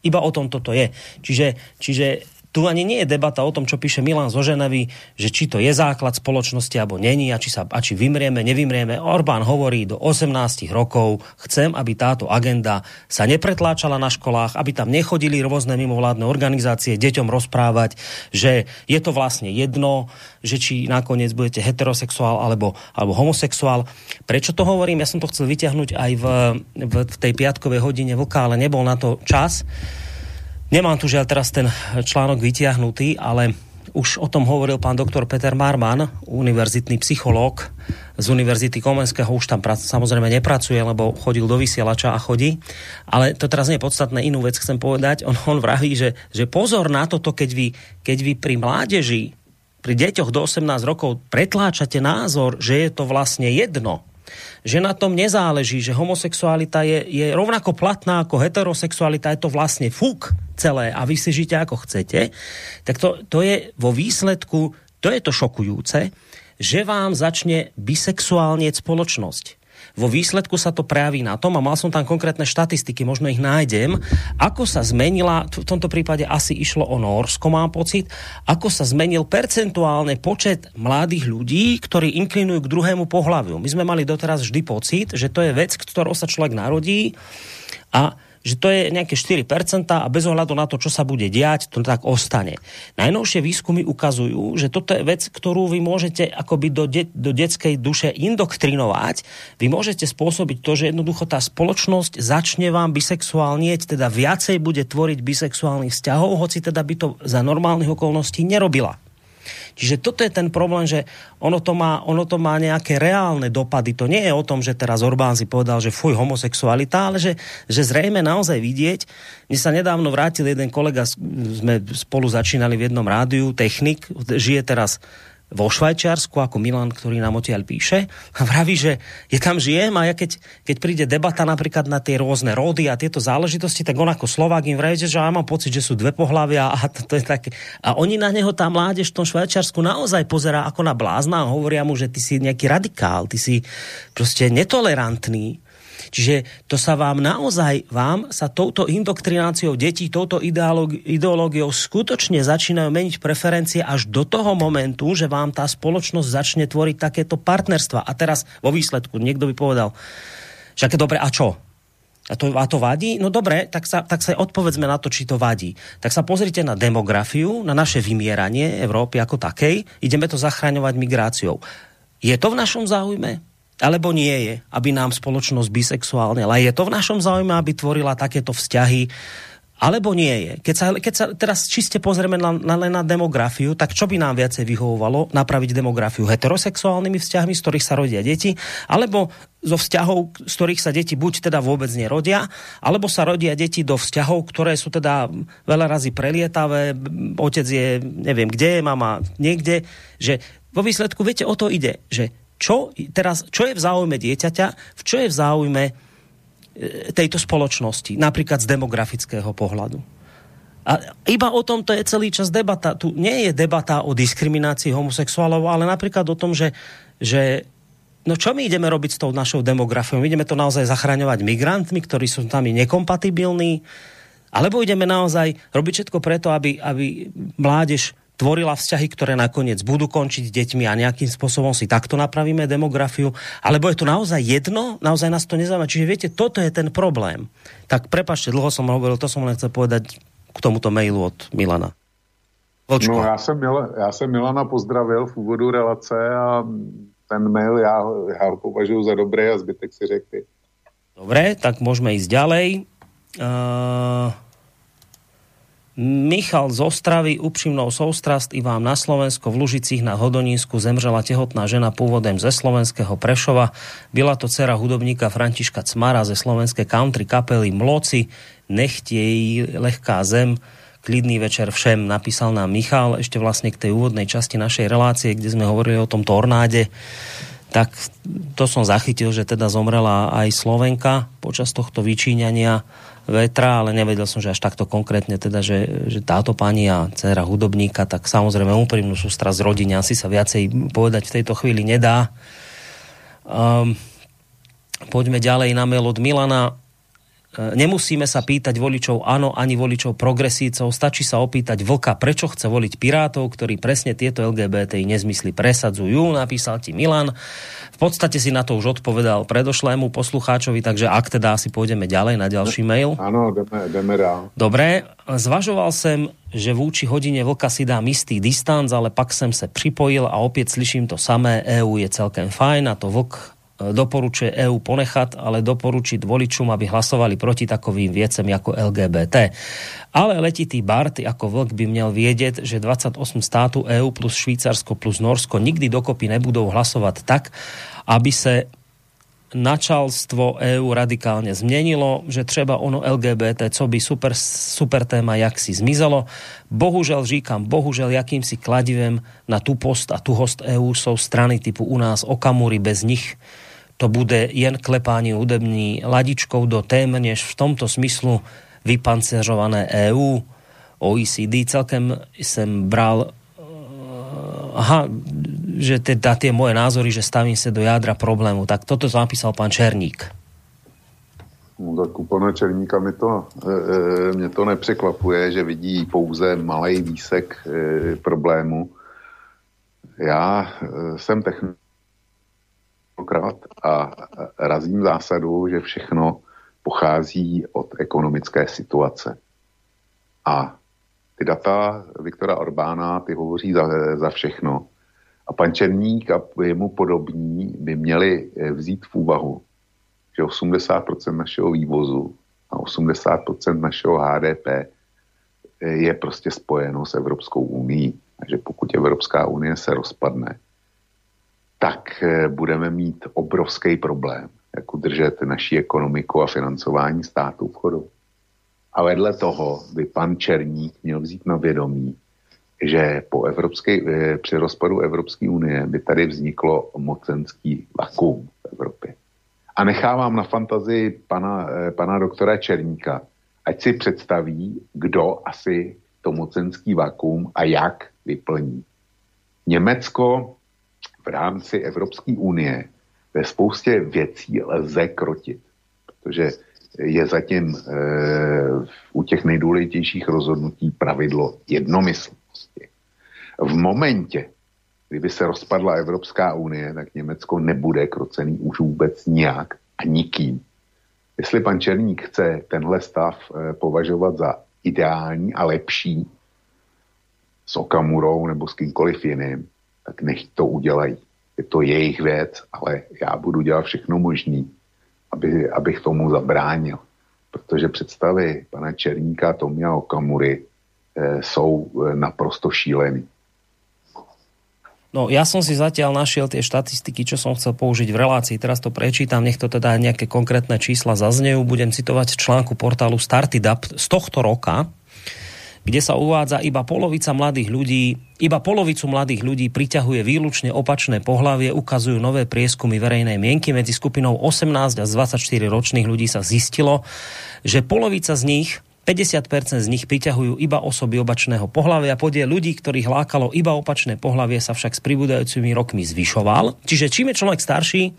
Iba o tom toto je. Čiže, čiže tu ani nie je debata o tom, čo píše Milan zo že či to je základ spoločnosti alebo není a či, sa, a či vymrieme, nevymrieme. Orbán hovorí do 18 rokov, chcem, aby táto agenda sa nepretláčala na školách, aby tam nechodili rôzne mimovládne organizácie deťom rozprávať, že je to vlastne jedno, že či nakoniec budete heterosexuál alebo, alebo homosexuál. Prečo to hovorím? Ja som to chcel vyťahnuť aj v, v, tej piatkovej hodine vlka, ale nebol na to čas. Nemám tu žiaľ teraz ten článok vytiahnutý, ale už o tom hovoril pán doktor Peter Marman, univerzitný psychológ z Univerzity Komenského, už tam prac, samozrejme nepracuje, lebo chodil do vysielača a chodí. Ale to teraz nie je podstatné, inú vec chcem povedať. On, on vraví, že, že pozor na toto, keď vy, keď vy pri mládeži, pri deťoch do 18 rokov pretláčate názor, že je to vlastne jedno, že na tom nezáleží, že homosexualita je, je rovnako platná ako heterosexualita, je to vlastne fuk celé a vy si žite ako chcete, tak to, to je vo výsledku, to je to šokujúce, že vám začne bisexuálnieť spoločnosť vo výsledku sa to prejaví na tom, a mal som tam konkrétne štatistiky, možno ich nájdem, ako sa zmenila, v tomto prípade asi išlo o Norsko, mám pocit, ako sa zmenil percentuálne počet mladých ľudí, ktorí inklinujú k druhému pohľaviu. My sme mali doteraz vždy pocit, že to je vec, ktorou sa človek narodí a že to je nejaké 4% a bez ohľadu na to, čo sa bude diať, to tak ostane. Najnovšie výskumy ukazujú, že toto je vec, ktorú vy môžete akoby do, de- do detskej duše indoktrinovať. Vy môžete spôsobiť to, že jednoducho tá spoločnosť začne vám bisexuálnieť, teda viacej bude tvoriť bisexuálnych vzťahov, hoci teda by to za normálnych okolností nerobila. Čiže toto je ten problém, že ono to, má, ono to má nejaké reálne dopady. To nie je o tom, že teraz Orbán si povedal, že fuj, homosexualita, ale že, že zrejme naozaj vidieť. Mne sa nedávno vrátil jeden kolega, sme spolu začínali v jednom rádiu, technik, žije teraz vo Švajčiarsku, ako Milan, ktorý nám odtiaľ píše, a vraví, že je tam žijem a ja keď, keď príde debata napríklad na tie rôzne rody a tieto záležitosti, tak on ako Slovák im vraví, že ja mám pocit, že sú dve pohľavia a to, to je také. A oni na neho tá mládež v tom Švajčiarsku naozaj pozerá ako na blázna a hovoria mu, že ty si nejaký radikál, ty si proste netolerantný Čiže to sa vám naozaj, vám sa touto indoktrináciou detí, touto ideológiou skutočne začínajú meniť preferencie až do toho momentu, že vám tá spoločnosť začne tvoriť takéto partnerstva. A teraz vo výsledku niekto by povedal, však dobre, a čo? A to, a to vadí? No dobre, tak sa, tak sa odpovedzme na to, či to vadí. Tak sa pozrite na demografiu, na naše vymieranie Európy ako takej. Ideme to zachraňovať migráciou. Je to v našom záujme? Alebo nie je, aby nám spoločnosť bisexuálne, ale je to v našom záujme, aby tvorila takéto vzťahy, alebo nie je. Keď sa, keď sa teraz čiste pozrieme na, na, len na demografiu, tak čo by nám viacej vyhovovalo? Napraviť demografiu heterosexuálnymi vzťahmi, z ktorých sa rodia deti, alebo zo vzťahov, z ktorých sa deti buď teda vôbec nerodia, alebo sa rodia deti do vzťahov, ktoré sú teda veľa razy prelietavé, otec je, neviem kde mama niekde, že vo výsledku, viete, o to ide, že čo, teraz, čo je v záujme dieťaťa, v čo je v záujme e, tejto spoločnosti, napríklad z demografického pohľadu. A iba o tom to je celý čas debata. Tu nie je debata o diskriminácii homosexuálov, ale napríklad o tom, že, že no čo my ideme robiť s tou našou demografiou? My ideme to naozaj zachraňovať migrantmi, ktorí sú tam nekompatibilní, alebo ideme naozaj robiť všetko preto, aby, aby mládež tvorila vzťahy, ktoré nakoniec budú končiť deťmi a nejakým spôsobom si takto napravíme demografiu, alebo je to naozaj jedno, naozaj nás to nezaujíma. Čiže viete, toto je ten problém. Tak prepašte, dlho som hovoril, to som len chcel povedať k tomuto mailu od Milana. No já jsem, Mil, já jsem Milana pozdravil v úvodu relace a ten mail já, já ho považuji za dobrý a zbytek si řekli. Dobre, tak môžeme ísť ďalej. Uh... Michal z Ostravy, úprimnou soustrast i vám na Slovensko v Lužicích na Hodonínsku zemřela tehotná žena pôvodem ze slovenského Prešova. Byla to dcera hudobníka Františka Cmara ze slovenskej country kapely Mloci. Jej lehká zem. Klidný večer všem, napísal nám Michal ešte vlastne k tej úvodnej časti našej relácie, kde sme hovorili o tom tornáde tak to som zachytil, že teda zomrela aj Slovenka počas tohto vyčíňania vetra, ale nevedel som, že až takto konkrétne teda, že, že táto pani a dcera hudobníka, tak samozrejme úprimnú sústra z asi sa viacej povedať v tejto chvíli nedá. Um, poďme ďalej na mail od Milana. Nemusíme sa pýtať voličov áno, ani voličov progresívcov, stačí sa opýtať Vlka, prečo chce voliť Pirátov, ktorí presne tieto LGBT nezmysly presadzujú, napísal ti Milan. V podstate si na to už odpovedal predošlému poslucháčovi, takže ak teda asi pôjdeme ďalej na ďalší mail. Áno, ideme, ideme Dobre, zvažoval jsem, že vůči hodině Vlka si dám istý distanc, ale pak jsem se připojil a opět slyším to samé, EU je celkem fajn a to Vlk doporučuje EÚ ponechat, ale doporučiť voličům, aby hlasovali proti takovým věcem jako LGBT. Ale letitý Bart jako vlk by měl vědět, že 28 států EÚ plus Švýcarsko plus Norsko nikdy dokopy nebudou hlasovat tak, aby se načalstvo EU radikálne zmenilo, že třeba ono LGBT, co by super, super téma, jak si zmizelo. Bohužel říkám, bohužel jakýmsi kladivem na tu post a tu host EU jsou strany typu u nás Okamury, bez nich to bude jen klepání hudební ladičkou do tém, než v tomto smyslu vypanceřované EU, OECD. Celkem jsem bral eh, aha, že teda tie moje názory, že stavím se do jádra problému. Tak toto napísal pan Černík. No, tak u Černíka mi to, e, mě to nepřekvapuje, že vidí pouze malý výsek e, problému. Já e, jsem technik mnohokrát a razím zásadu, že všechno pochází od ekonomické situace. A ty data Viktora Orbána, ty hovoří za, za všechno. A pan Černík a jemu podobní by měli vzít v úvahu, že 80% našeho vývozu a 80% našeho HDP je prostě spojeno s Evropskou unii. Takže pokud Evropská unie se rozpadne, tak eh, budeme mít obrovský problém, jak udržet naší ekonomiku a financování státu v chodu. A vedle toho by pan Černík měl vzít na vědomí, že po evropské, eh, při rozpadu Evropské unie by tady vzniklo mocenský vakuum v Evropě. A nechávám na fantazii pana, eh, pana doktora Černíka, ať si představí, kdo asi to mocenský vakuum a jak vyplní. Německo v rámci Evropské unie ve spoustě věcí lze krotit, protože je zatím e, u těch nejdůležitějších rozhodnutí pravidlo jednomyslnosti. V momentě, kdyby se rozpadla Evropská unie, tak Německo nebude krocený už vůbec nějak a nikým. Jestli pan Černík chce tenhle stav e, považovat za ideální a lepší s Okamurou nebo s kýmkoliv jiným, tak nech to udělají. Je to jejich věc, ale já budu dělat všechno možné, aby, abych tomu zabránil. Protože představy pana Černíka, Tomia Okamury e, jsou e, naprosto šílený. No, ja som si zatiaľ našiel tie štatistiky, čo som chcel použiť v relácii. Teraz to prečítam, nech to teda nejaké konkrétne čísla zaznejú. Budem citovať článku portálu Startidap z tohto roka, kde sa uvádza iba polovica mladých ľudí, iba polovicu mladých ľudí priťahuje výlučne opačné pohlavie, ukazujú nové prieskumy verejnej mienky. Medzi skupinou 18 a 24 ročných ľudí sa zistilo, že polovica z nich 50% z nich priťahujú iba osoby opačného pohlavia. Podiel ľudí, ktorých lákalo iba opačné pohlavie, sa však s pribúdajúcimi rokmi zvyšoval. Čiže čím je človek starší,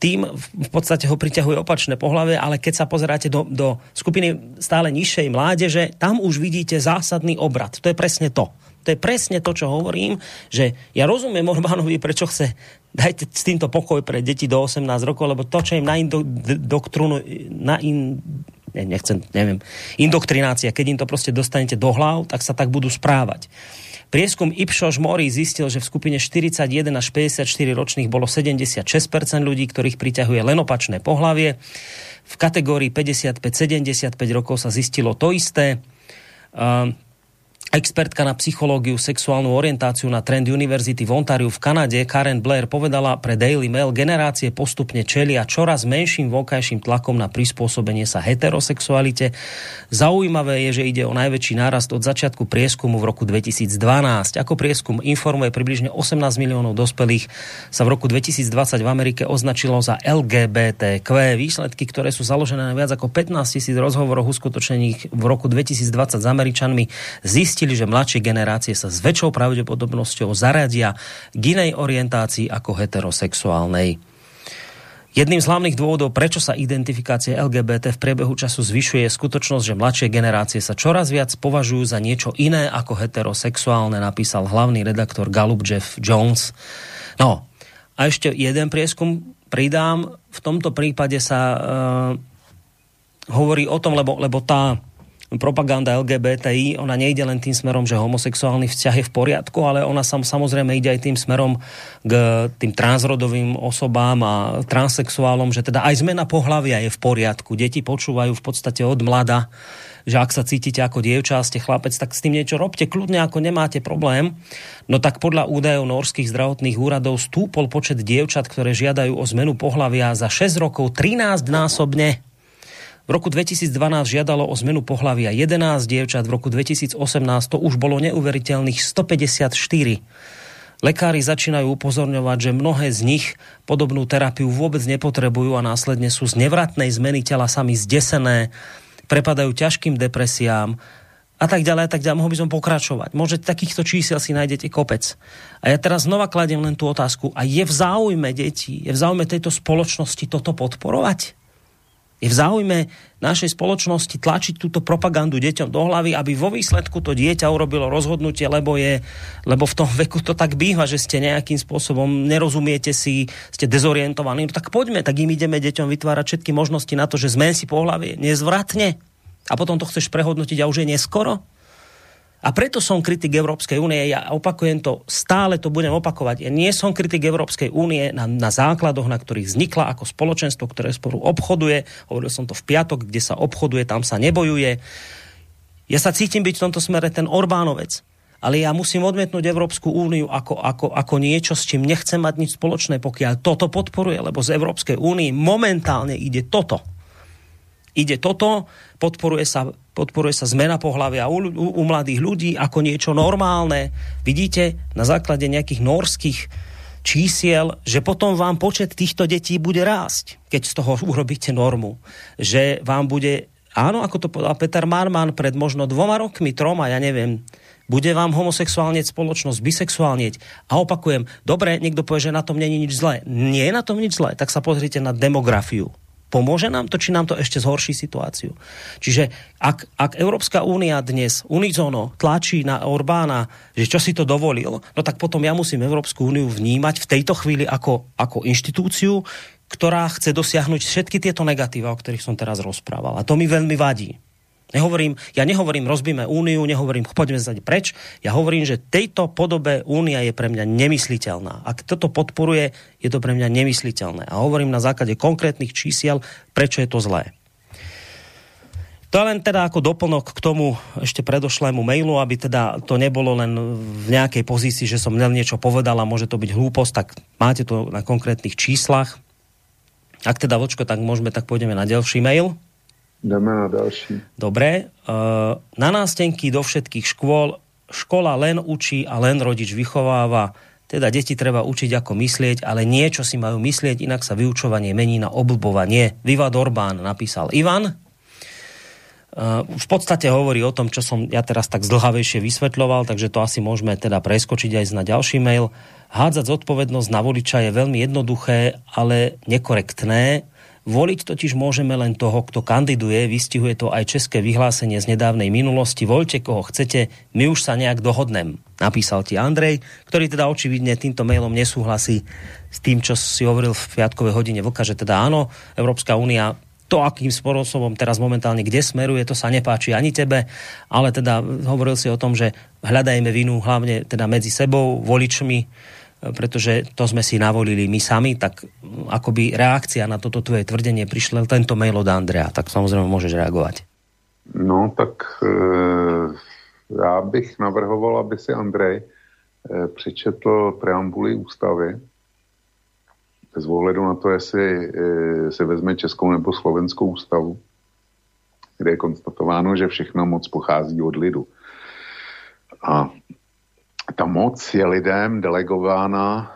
tým v podstate ho priťahuje opačné pohlavie, ale keď sa pozeráte do, do skupiny stále nižšej mládeže, tam už vidíte zásadný obrad. To je presne to. To je presne to, čo hovorím, že ja rozumiem Orbánovi, prečo chce dajte s týmto pokoj pre deti do 18 rokov, lebo to, čo im na, indo, doktrunu, na in, ne, nechcem, neviem, indoktrinácia, keď im to proste dostanete do hlav, tak sa tak budú správať. Prieskum Ipsos Mori zistil, že v skupine 41 až 54 ročných bolo 76% ľudí, ktorých priťahuje len opačné pohlavie. V kategórii 55-75 rokov sa zistilo to isté. Uh, Expertka na psychológiu, sexuálnu orientáciu na Trend University v Ontariu v Kanade Karen Blair povedala pre Daily Mail, generácie postupne čelia čoraz menším vonkajším tlakom na prispôsobenie sa heterosexualite. Zaujímavé je, že ide o najväčší nárast od začiatku prieskumu v roku 2012. Ako prieskum informuje približne 18 miliónov dospelých sa v roku 2020 v Amerike označilo za LGBTQ. Výsledky, ktoré sú založené na viac ako 15 tisíc rozhovoroch uskutočnených v roku 2020 s Američanmi, zistili zistili, že mladšie generácie sa s väčšou pravdepodobnosťou zaradia k inej orientácii ako heterosexuálnej. Jedným z hlavných dôvodov, prečo sa identifikácia LGBT v priebehu času zvyšuje, je skutočnosť, že mladšie generácie sa čoraz viac považujú za niečo iné ako heterosexuálne, napísal hlavný redaktor Gallup Jeff Jones. No, a ešte jeden prieskum pridám. V tomto prípade sa uh, hovorí o tom, lebo, lebo tá propaganda LGBTI, ona nejde len tým smerom, že homosexuálny vzťah je v poriadku, ale ona sam, samozrejme ide aj tým smerom k tým transrodovým osobám a transexuálom, že teda aj zmena pohlavia je v poriadku. Deti počúvajú v podstate od mlada, že ak sa cítite ako dievča ste chlapec, tak s tým niečo robte, kľudne ako nemáte problém. No tak podľa údajov norských zdravotných úradov stúpol počet dievčat, ktoré žiadajú o zmenu pohlavia za 6 rokov 13 násobne v roku 2012 žiadalo o zmenu pohlavia 11 dievčat, v roku 2018 to už bolo neuveriteľných 154. Lekári začínajú upozorňovať, že mnohé z nich podobnú terapiu vôbec nepotrebujú a následne sú z nevratnej zmeny tela sami zdesené, prepadajú ťažkým depresiám a tak ďalej, a tak ďalej. Mohol by som pokračovať. Môže takýchto čísel si nájdete kopec. A ja teraz znova kladiem len tú otázku. A je v záujme detí, je v záujme tejto spoločnosti toto podporovať? Je v záujme našej spoločnosti tlačiť túto propagandu deťom do hlavy, aby vo výsledku to dieťa urobilo rozhodnutie, lebo, je, lebo v tom veku to tak býva, že ste nejakým spôsobom, nerozumiete si, ste dezorientovaní. No tak poďme, tak im ideme deťom vytvárať všetky možnosti na to, že zmen si pohlavie nezvratne a potom to chceš prehodnotiť a už je neskoro. A preto som kritik Európskej únie. Ja opakujem to, stále to budem opakovať. Ja nie som kritik Európskej únie na, na základoch, na ktorých vznikla ako spoločenstvo, ktoré spolu obchoduje. Hovoril som to v piatok, kde sa obchoduje, tam sa nebojuje. Ja sa cítim byť v tomto smere ten Orbánovec. Ale ja musím odmietnúť Európsku úniu ako, ako, ako niečo, s čím nechcem mať nič spoločné, pokiaľ toto podporuje, lebo z Európskej únii momentálne ide toto ide toto, podporuje sa, podporuje sa zmena pohľavia u, u, u mladých ľudí ako niečo normálne. Vidíte, na základe nejakých norských čísiel, že potom vám počet týchto detí bude rásť, keď z toho urobíte normu. Že vám bude, áno, ako to povedal Peter Marman pred možno dvoma rokmi, troma, ja neviem, bude vám homosexuálneť spoločnosť, bisexuálneť. A opakujem, dobre, niekto povie, že na tom není nič zlé. Nie je na tom nič zlé, tak sa pozrite na demografiu Pomôže nám to, či nám to ešte zhorší situáciu? Čiže ak, ak Európska únia dnes unizono tlačí na Orbána, že čo si to dovolil, no tak potom ja musím Európsku úniu vnímať v tejto chvíli ako, ako inštitúciu, ktorá chce dosiahnuť všetky tieto negatíva, o ktorých som teraz rozprával. A to mi veľmi vadí. Nehovorím, ja nehovorím rozbíme úniu, nehovorím poďme sa preč. Ja hovorím, že tejto podobe únia je pre mňa nemysliteľná. Ak toto podporuje, je to pre mňa nemysliteľné. A hovorím na základe konkrétnych čísiel, prečo je to zlé. To len teda ako doplnok k tomu ešte predošlému mailu, aby teda to nebolo len v nejakej pozícii, že som len niečo povedal a môže to byť hlúposť, tak máte to na konkrétnych číslach. Ak teda vočko, tak môžeme, tak pôjdeme na ďalší mail. Jdeme na další. Dobre. Uh, na nástenky do všetkých škôl škola len učí a len rodič vychováva. Teda deti treba učiť ako myslieť, ale niečo si majú myslieť, inak sa vyučovanie mení na oblbovanie. Viva Orbán, napísal Ivan. Uh, v podstate hovorí o tom, čo som ja teraz tak zdlhavejšie vysvetľoval, takže to asi môžeme teda preskočiť aj na ďalší mail. Hádzať zodpovednosť na voliča je veľmi jednoduché, ale nekorektné. Voliť totiž môžeme len toho, kto kandiduje, vystihuje to aj české vyhlásenie z nedávnej minulosti. Voľte koho chcete, my už sa nejak dohodnem, napísal ti Andrej, ktorý teda očividne týmto mailom nesúhlasí s tým, čo si hovoril v piatkovej hodine Vlka, že teda áno, Európska únia to, akým spôsobom teraz momentálne kde smeruje, to sa nepáči ani tebe, ale teda hovoril si o tom, že hľadajme vinu hlavne teda medzi sebou, voličmi, pretože to sme si navolili my sami, tak akoby reakcia na toto tvoje tvrdenie prišla tento mail od Andrea, tak samozrejme môžeš reagovať. No tak e, já bych navrhoval, aby si Andrej e, přečetl preambuly ústavy, bez ohledu na to, jestli e, se vezme Českou nebo Slovenskou ústavu, kde je konstatováno, že všechno moc pochází od lidu. A ta moc je lidem delegována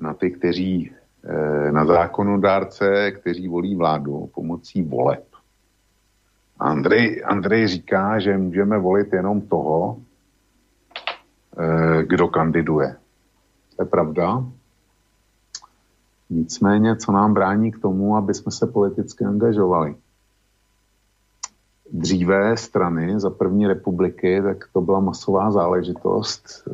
na ty, kteří eh, na zákonodárce, kteří volí vládu pomocí voleb. Andrej, Andrej říká, že můžeme volit jenom toho, eh, kdo kandiduje. To je pravda. Nicméně, co nám brání k tomu, aby jsme se politicky angažovali? Dříve strany za první republiky, tak to byla masová záležitost.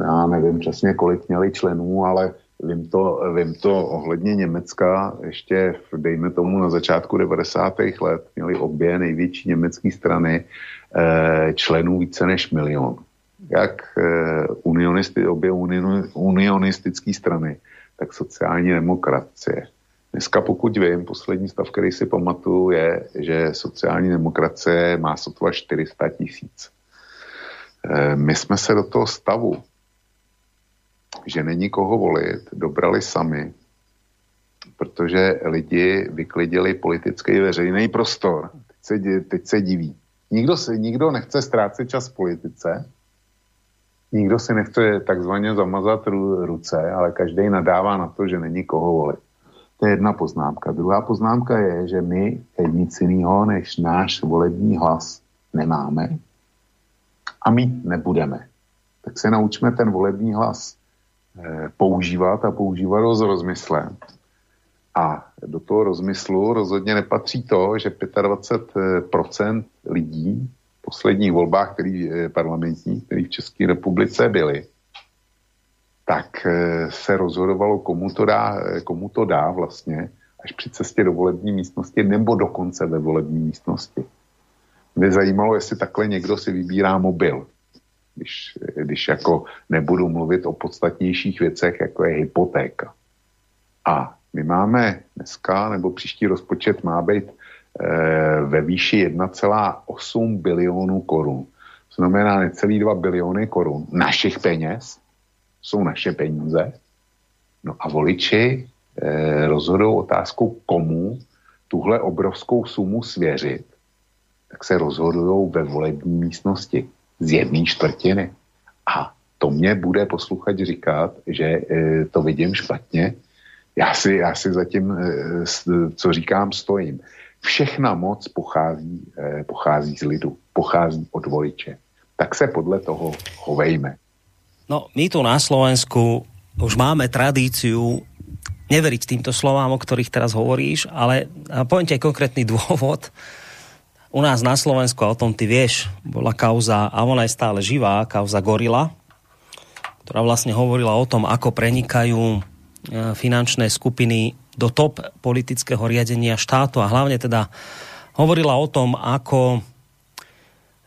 Já nevím přesně, kolik měli členů, ale vím to, vím to ohledně Německa. Ještě, v, dejme tomu, na začátku 90. let měli obě největší německé strany eh, členů více než milion. Jak eh, unionisty, obě unionistické strany tak sociální demokracie. Dneska, pokud vím, poslední stav, který si pamatuju, je, že sociální demokracie má sotva 400 tisíc. Eh, my jsme se do toho stavu, že není koho volit, dobrali sami, protože lidi vyklidili politický veřejný prostor. Teď se, teď se diví. Nikdo, se, nikdo nechce ztrácet čas v politice, nikdo si nechce takzvaně zamazat ruce, ale každý nadává na to, že není koho volit. To je jedna poznámka. Druhá poznámka je, že my nic jiného než náš volební hlas nemáme a mít nebudeme. Tak se naučme ten volební hlas eh, používat a používat ho s rozmyslem. A do toho rozmyslu rozhodně nepatří to, že 25% lidí posledních volbách, který, eh, parlamentních, které v České republice byly, tak eh, se rozhodovalo, komu to, dá, eh, komu to dá vlastně až při cestě do volební místnosti nebo dokonce ve volební místnosti. Mě zajímalo, jestli takhle někdo si vybírá mobil, když, když jako nebudu mluvit o podstatnějších věcech, jako je hypotéka. A my máme dneska, nebo příští rozpočet má být Eh, ve výši 1,8 bilionů korun. To znamená necelý 2 biliony korun našich peněz, jsou naše peníze. No a voliči eh, rozhodou otázkou, komu tuhle obrovskou sumu svěřit, tak se rozhodují ve volební místnosti z jedné čtvrtiny. A to mě bude posluchač říkat, že e, to vidím špatně. Já si, já si zatím, e, co říkám, stojím. Všechna moc pochází, eh, pochází z lidu, pochází od voliče. Tak se podle toho chovejme. No, my tu na Slovensku už máme tradíciu neveriť týmto slovám, o ktorých teraz hovoríš, ale poviem ti aj konkrétny dôvod. U nás na Slovensku, a o tom ty vieš, bola kauza, a ona je stále živá, kauza Gorila, ktorá vlastne hovorila o tom, ako prenikajú eh, finančné skupiny do top politického riadenia štátu a hlavne teda hovorila o tom, ako e,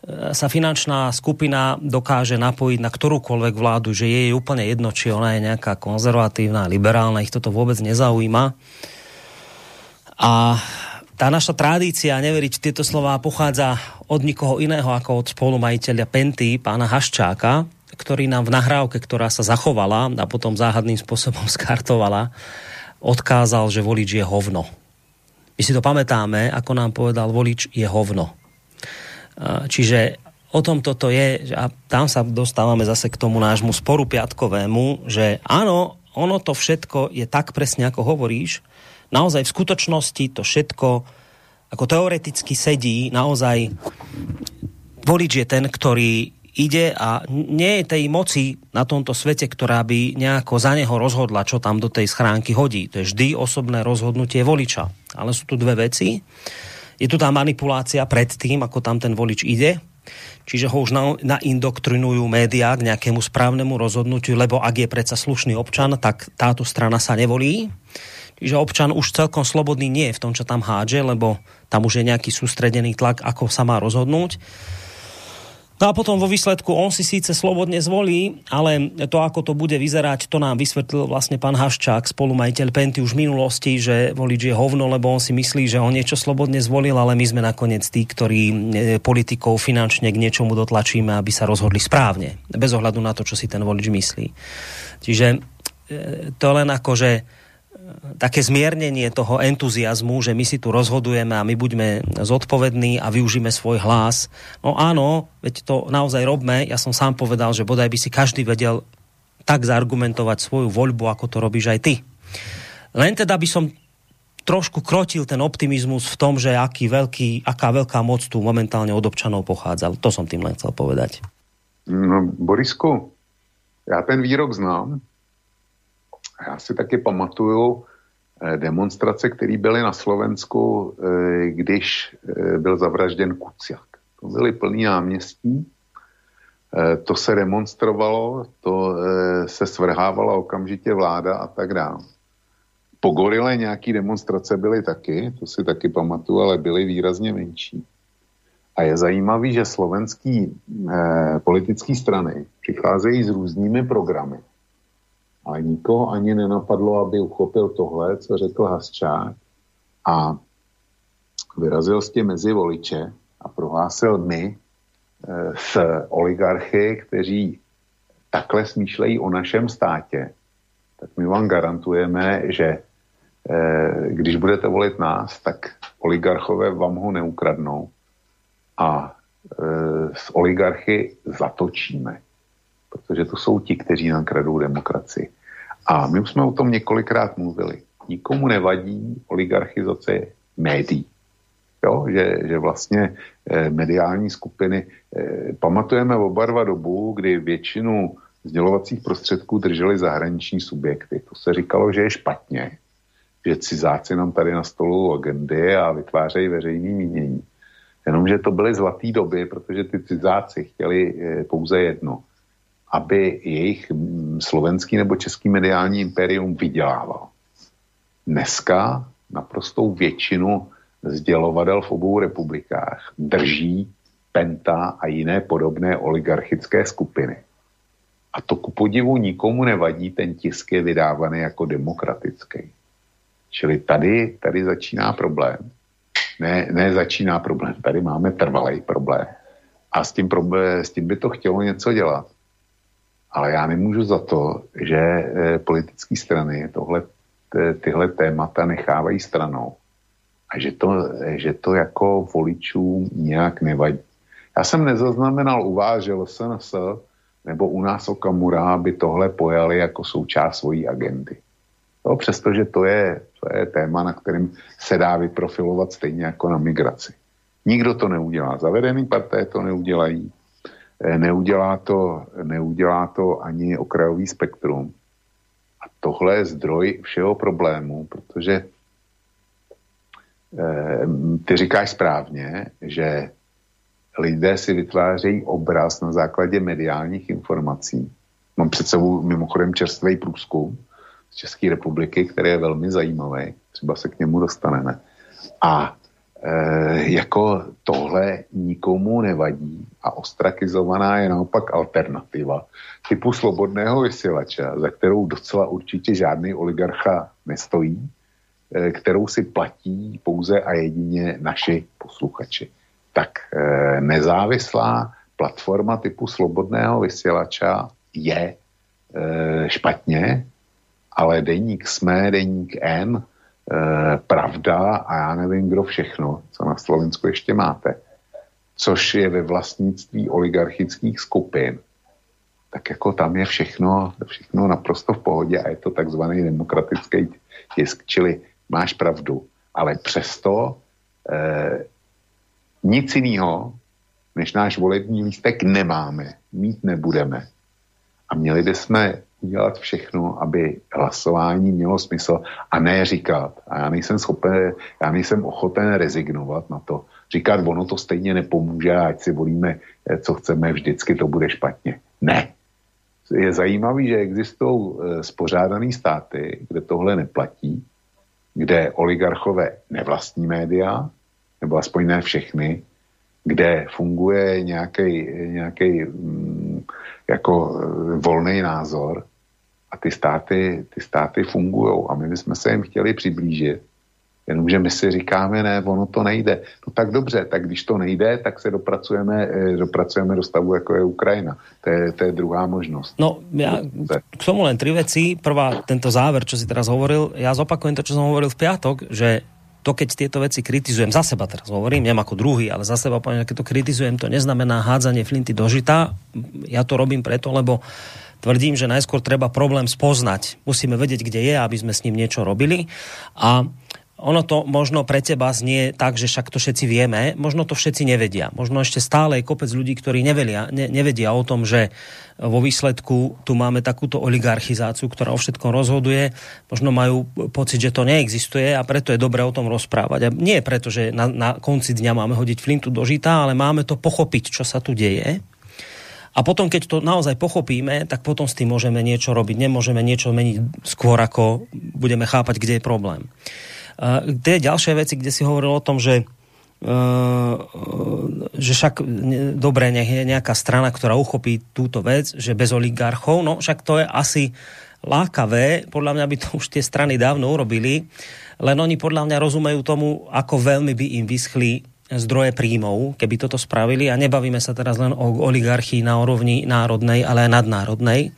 sa finančná skupina dokáže napojiť na ktorúkoľvek vládu, že je úplne jedno, či ona je nejaká konzervatívna, liberálna, ich toto vôbec nezaujíma. A tá naša tradícia neveriť v tieto slova pochádza od nikoho iného ako od spolumajiteľa Penty, pána Haščáka, ktorý nám v nahrávke, ktorá sa zachovala a potom záhadným spôsobom skartovala, odkázal, že volič je hovno. My si to pamätáme, ako nám povedal, volič je hovno. Čiže o tom toto je, a tam sa dostávame zase k tomu nášmu sporu piatkovému, že áno, ono to všetko je tak presne, ako hovoríš. Naozaj v skutočnosti to všetko ako teoreticky sedí, naozaj volič je ten, ktorý ide a nie je tej moci na tomto svete, ktorá by nejako za neho rozhodla, čo tam do tej schránky hodí. To je vždy osobné rozhodnutie voliča. Ale sú tu dve veci. Je tu tá manipulácia pred tým, ako tam ten volič ide, čiže ho už na, naindoktrinujú médiá k nejakému správnemu rozhodnutiu, lebo ak je predsa slušný občan, tak táto strana sa nevolí. Čiže občan už celkom slobodný nie je v tom, čo tam hádže, lebo tam už je nejaký sústredený tlak, ako sa má rozhodnúť. No a potom vo výsledku on si síce slobodne zvolí, ale to, ako to bude vyzerať, to nám vysvetlil vlastne pán Haščák, spolumajiteľ Penty už v minulosti, že volič je hovno, lebo on si myslí, že on niečo slobodne zvolil, ale my sme nakoniec tí, ktorí e, politikov finančne k niečomu dotlačíme, aby sa rozhodli správne, bez ohľadu na to, čo si ten volič myslí. Čiže e, to len ako, že také zmiernenie toho entuziasmu, že my si tu rozhodujeme a my buďme zodpovední a využíme svoj hlas. No áno, veď to naozaj robme. Ja som sám povedal, že bodaj by si každý vedel tak zargumentovať svoju voľbu, ako to robíš aj ty. Len teda by som trošku krotil ten optimizmus v tom, že aký veľký, aká veľká moc tu momentálne od občanov pochádza. To som tým len chcel povedať. No, Borisku, já ten výrok znám já si taky pamatuju, demonstrace, které byly na Slovensku, když byl zavražděn Kuciak. To byly plný náměstí, to se demonstrovalo, to se svrhávala okamžitě vláda a tak dále. Po gorile nějaký demonstrace byly taky, to si taky pamatuju, ale byly výrazně menší. A je zajímavý, že slovenský eh, politické strany přicházejí s různými programy. Ale nikoho ani nenapadlo, aby uchopil tohle, co řekl Hasčák a vyrazil s mezi voliče a prohlásil my eh, s oligarchy, kteří takhle smýšlejí o našem státě, tak my vám garantujeme, že eh, když budete volit nás, tak oligarchové vám ho neukradnou a e, s oligarchy zatočíme. Protože to jsou ti, kteří nám kradou demokracii. A my už jsme o tom několikrát mluvili. Nikomu nevadí oligarchizace médií. Jo, že, že vlastně e, mediální skupiny, e, pamatujeme oba dva dobu, kdy většinu sdělovacích prostředků drželi zahraniční subjekty. To se říkalo, že je špatně, že cizáci nám tady na stolu agendy a vytvářejí veřejný mínění. Jenomže to byly zlaté doby, protože ty cizáci chtěli eh, pouze jedno, aby jejich mm, slovenský nebo český mediální impérium vydělával. Dneska naprostou většinu sdělovadel v obou republikách drží Penta a jiné podobné oligarchické skupiny. A to ku podivu nikomu nevadí, ten tisk je vydávaný jako demokratický. Čili tady, tady začíná problém ne, ne začíná problém, tady máme trvalý problém. A s tím, problém, s tím by to chtělo něco dělat. Ale já nemůžu za to, že e, politické strany tohle, t, tyhle témata nechávají stranou. A že to, že to jako voličům nějak nevadí. Já jsem nezaznamenal u vás, že LSNS nebo u nás Okamura by tohle pojali jako součást svojí agendy. No, přestože to je, to je téma, na kterým se dá vyprofilovat stejně jako na migraci. Nikdo to neudělá. Zavedený parté to neudělají. Eh, neudělá to, neudělá to ani okrajový spektrum. A tohle je zdroj všeho problému, protože eh, ty říkáš správně, že lidé si vytvářejí obraz na základě mediálních informací. Mám před sebou mimochodem čerstvý průzkum, z České republiky, který je velmi zajímavý, třeba se k němu dostaneme. A jako tohle nikomu nevadí a ostrakizovaná je naopak alternativa typu slobodného vysílače, za kterou docela určitě žádný oligarcha nestojí, e, kterou si platí pouze a jedině naši posluchači. Tak e, nezávislá platforma typu slobodného vysílača je e, špatně, ale deník SME, deník N, e, Pravda a já nevím, kdo všechno, co na Slovensku ještě máte, což je ve vlastnictví oligarchických skupin, tak jako tam je všechno, všechno naprosto v pohodě a je to takzvaný demokratický tisk, čili máš pravdu, ale přesto e, nic jiného, než náš volební lístek nemáme, mít nebudeme. A měli bychom udělat všechno, aby hlasování mělo smysl a ne říkat, a já nejsem schopen, já nejsem ochoten rezignovat na to, říkat, ono to stejně nepomůže, ať si volíme, eh, co chceme, vždycky to bude špatně. Ne. Je zajímavý, že existují eh, spořádané státy, kde tohle neplatí, kde oligarchové nevlastní média, nebo aspoň ne všechny, kde funguje nějaký mm, jako eh, volný názor a ty státy, ty státy fungují a my bychom se jim chtěli přiblížit. Jenomže my si říkáme, ne, ono to nejde. No tak dobře, tak když to nejde, tak se dopracujeme, eh, dopracujeme do stavu, jako je Ukrajina. To je, to je druhá možnost. No, ja k tomu len tri veci. Prvá, tento záver, čo si teraz hovoril, ja zopakujem to, čo som hovoril v piatok, že to, keď tieto veci kritizujem, za seba teraz hovorím, neviem ako druhý, ale za seba poviem, keď to kritizujem, to neznamená hádzanie flinty do žita. Ja to robím preto, lebo tvrdím, že najskôr treba problém spoznať. Musíme vedieť, kde je, aby sme s ním niečo robili. A ono to možno pre teba znie tak, že však to všetci vieme, možno to všetci nevedia. Možno ešte stále je kopec ľudí, ktorí nevedia, ne, nevedia o tom, že vo výsledku tu máme takúto oligarchizáciu, ktorá o všetkom rozhoduje. Možno majú pocit, že to neexistuje a preto je dobré o tom rozprávať. A nie preto, že na, na konci dňa máme hodiť flintu do žita, ale máme to pochopiť, čo sa tu deje. A potom, keď to naozaj pochopíme, tak potom s tým môžeme niečo robiť. Nemôžeme niečo meniť skôr, ako budeme chápať, kde je problém. Tie ďalšie veci, kde si hovoril o tom, že Uh, že však dobre, nech je nejaká strana, ktorá uchopí túto vec, že bez oligarchov, no však to je asi lákavé, podľa mňa by to už tie strany dávno urobili, len oni podľa mňa rozumejú tomu, ako veľmi by im vyschli zdroje príjmov, keby toto spravili a nebavíme sa teraz len o oligarchii na úrovni národnej, ale aj nadnárodnej.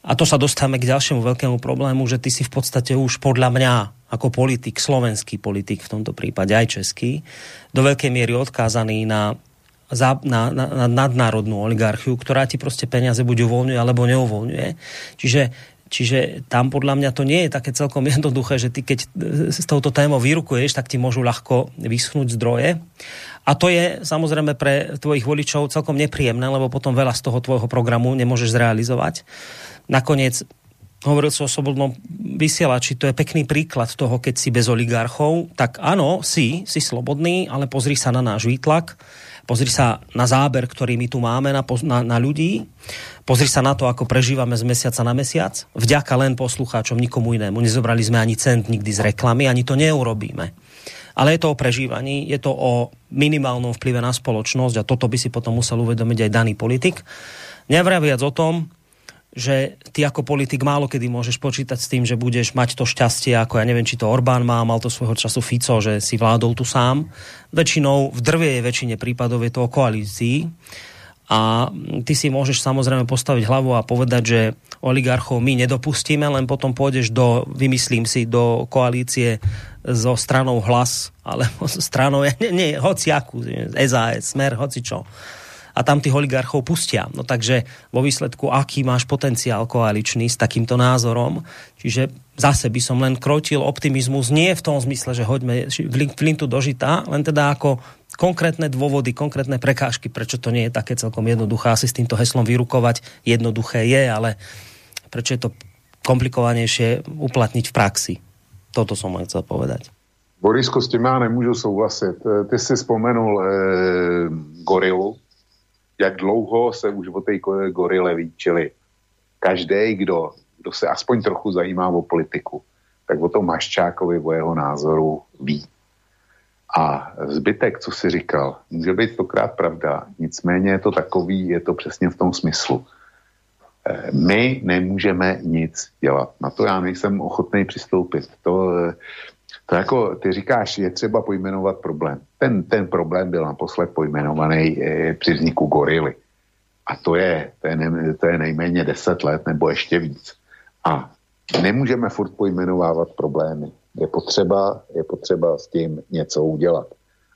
A to sa dostávame k ďalšiemu veľkému problému, že ty si v podstate už podľa mňa ako politik, slovenský politik v tomto prípade, aj český, do veľkej miery odkázaný na, na, na, na nadnárodnú oligarchiu, ktorá ti proste peniaze buď uvoľňuje, alebo neuvoľňuje. Čiže Čiže tam podľa mňa to nie je také celkom jednoduché, že ty keď s touto témou vyrukuješ, tak ti môžu ľahko vyschnúť zdroje. A to je samozrejme pre tvojich voličov celkom nepríjemné, lebo potom veľa z toho tvojho programu nemôžeš zrealizovať. Nakoniec hovoril si o slobodnom vysielači, to je pekný príklad toho, keď si bez oligarchov, tak áno, si, si slobodný, ale pozri sa na náš výtlak, pozri sa na záber, ktorý my tu máme na, na, na ľudí, pozri sa na to, ako prežívame z mesiaca na mesiac, vďaka len poslucháčom, nikomu inému. Nezobrali sme ani cent nikdy z reklamy, ani to neurobíme. Ale je to o prežívaní, je to o minimálnom vplyve na spoločnosť a toto by si potom musel uvedomiť aj daný politik. Nevraviac o tom, že ty ako politik málo kedy môžeš počítať s tým, že budeš mať to šťastie, ako ja neviem, či to Orbán má, mal to svojho času Fico, že si vládol tu sám. Väčšinou, v drvej väčšine prípadov je to o koalícii. A ty si môžeš samozrejme postaviť hlavu a povedať, že oligarchov my nedopustíme, len potom pôjdeš do, vymyslím si, do koalície so stranou hlas, alebo so stranou, nie, nie hociakú, SAS, Smer, hoci čo a tam tých oligarchov pustia. No takže vo výsledku, aký máš potenciál koaličný s takýmto názorom. Čiže zase by som len krotil optimizmus, nie v tom zmysle, že hoďme flintu do žita, len teda ako konkrétne dôvody, konkrétne prekážky, prečo to nie je také celkom jednoduché. Asi s týmto heslom vyrukovať jednoduché je, ale prečo je to komplikovanejšie uplatniť v praxi. Toto som len chcel povedať. Borisko, s tím já nemůžu souhlasit. Ty si vzpomenul e, gorilu, jak dlouho se už o té gorile ví, čili každý, kdo, kdo se aspoň trochu zajímá o politiku, tak o tom Maščákovi, o jeho názoru ví. A zbytek, co si říkal, může být stokrát pravda, nicméně je to takový, je to přesně v tom smyslu. Eh, my nemůžeme nic dělat. Na to já nejsem ochotný přistoupit. To, eh, to jako ty říkáš, je třeba pojmenovat problém. Ten, ten problém byl naposled pojmenovaný e, při vzniku gorily. A to je, to, je ne, to je nejméně 10 let nebo ještě víc. A nemůžeme furt pojmenovávat problémy. Je potřeba, je potřeba s tím něco udělat.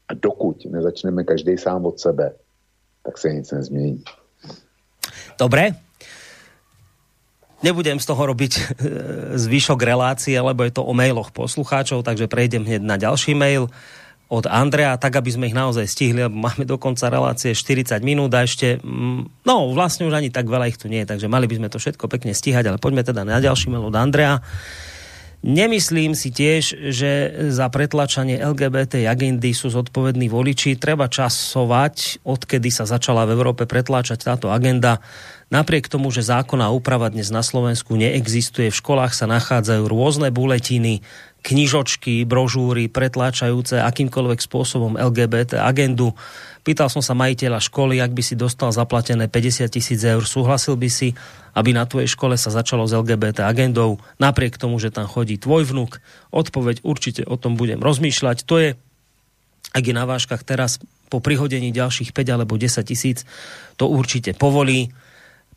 A dokud nezačneme každý sám od sebe, tak se nic nezmění. Dobre, Nebudem z toho robiť e, zvyšok relácie, lebo je to o mailoch poslucháčov, takže prejdem hneď na ďalší mail od Andrea, tak aby sme ich naozaj stihli, lebo máme do konca relácie 40 minút a ešte, mm, no vlastne už ani tak veľa ich tu nie, takže mali by sme to všetko pekne stíhať, ale poďme teda na ďalší mail od Andrea. Nemyslím si tiež, že za pretlačanie LGBT agendy sú zodpovední voliči. Treba časovať, odkedy sa začala v Európe pretláčať táto agenda. Napriek tomu, že zákonná úprava dnes na Slovensku neexistuje, v školách sa nachádzajú rôzne buletiny, knižočky, brožúry, pretláčajúce akýmkoľvek spôsobom LGBT agendu. Pýtal som sa majiteľa školy, ak by si dostal zaplatené 50 tisíc eur, súhlasil by si, aby na tvojej škole sa začalo s LGBT agendou, napriek tomu, že tam chodí tvoj vnuk. Odpoveď určite o tom budem rozmýšľať. To je, ak je na váškach teraz po prihodení ďalších 5 alebo 10 tisíc, to určite povolí.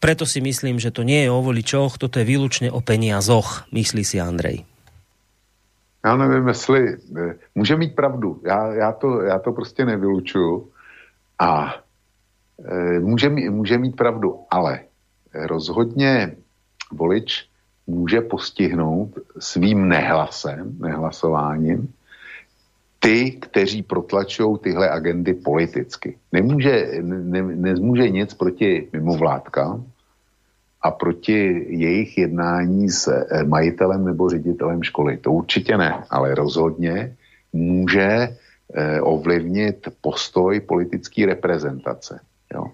Preto si myslím, že to nie je o voličoch, toto je výlučne o peniazoch, myslí si Andrej já nevím, jestli eh, může mít pravdu. Já, já, to, já to prostě nevylučuju. A e, může, může mít pravdu, ale rozhodně volič může postihnout svým nehlasem, nehlasováním, ty, kteří protlačují tyhle agendy politicky. Nemůže, ne, nezmůže nic proti mimovládkám a proti jejich jednání s eh, majitelem nebo ředitelem školy. To určitě ne, ale rozhodně může eh, ovlivnit postoj politické reprezentace. Jo.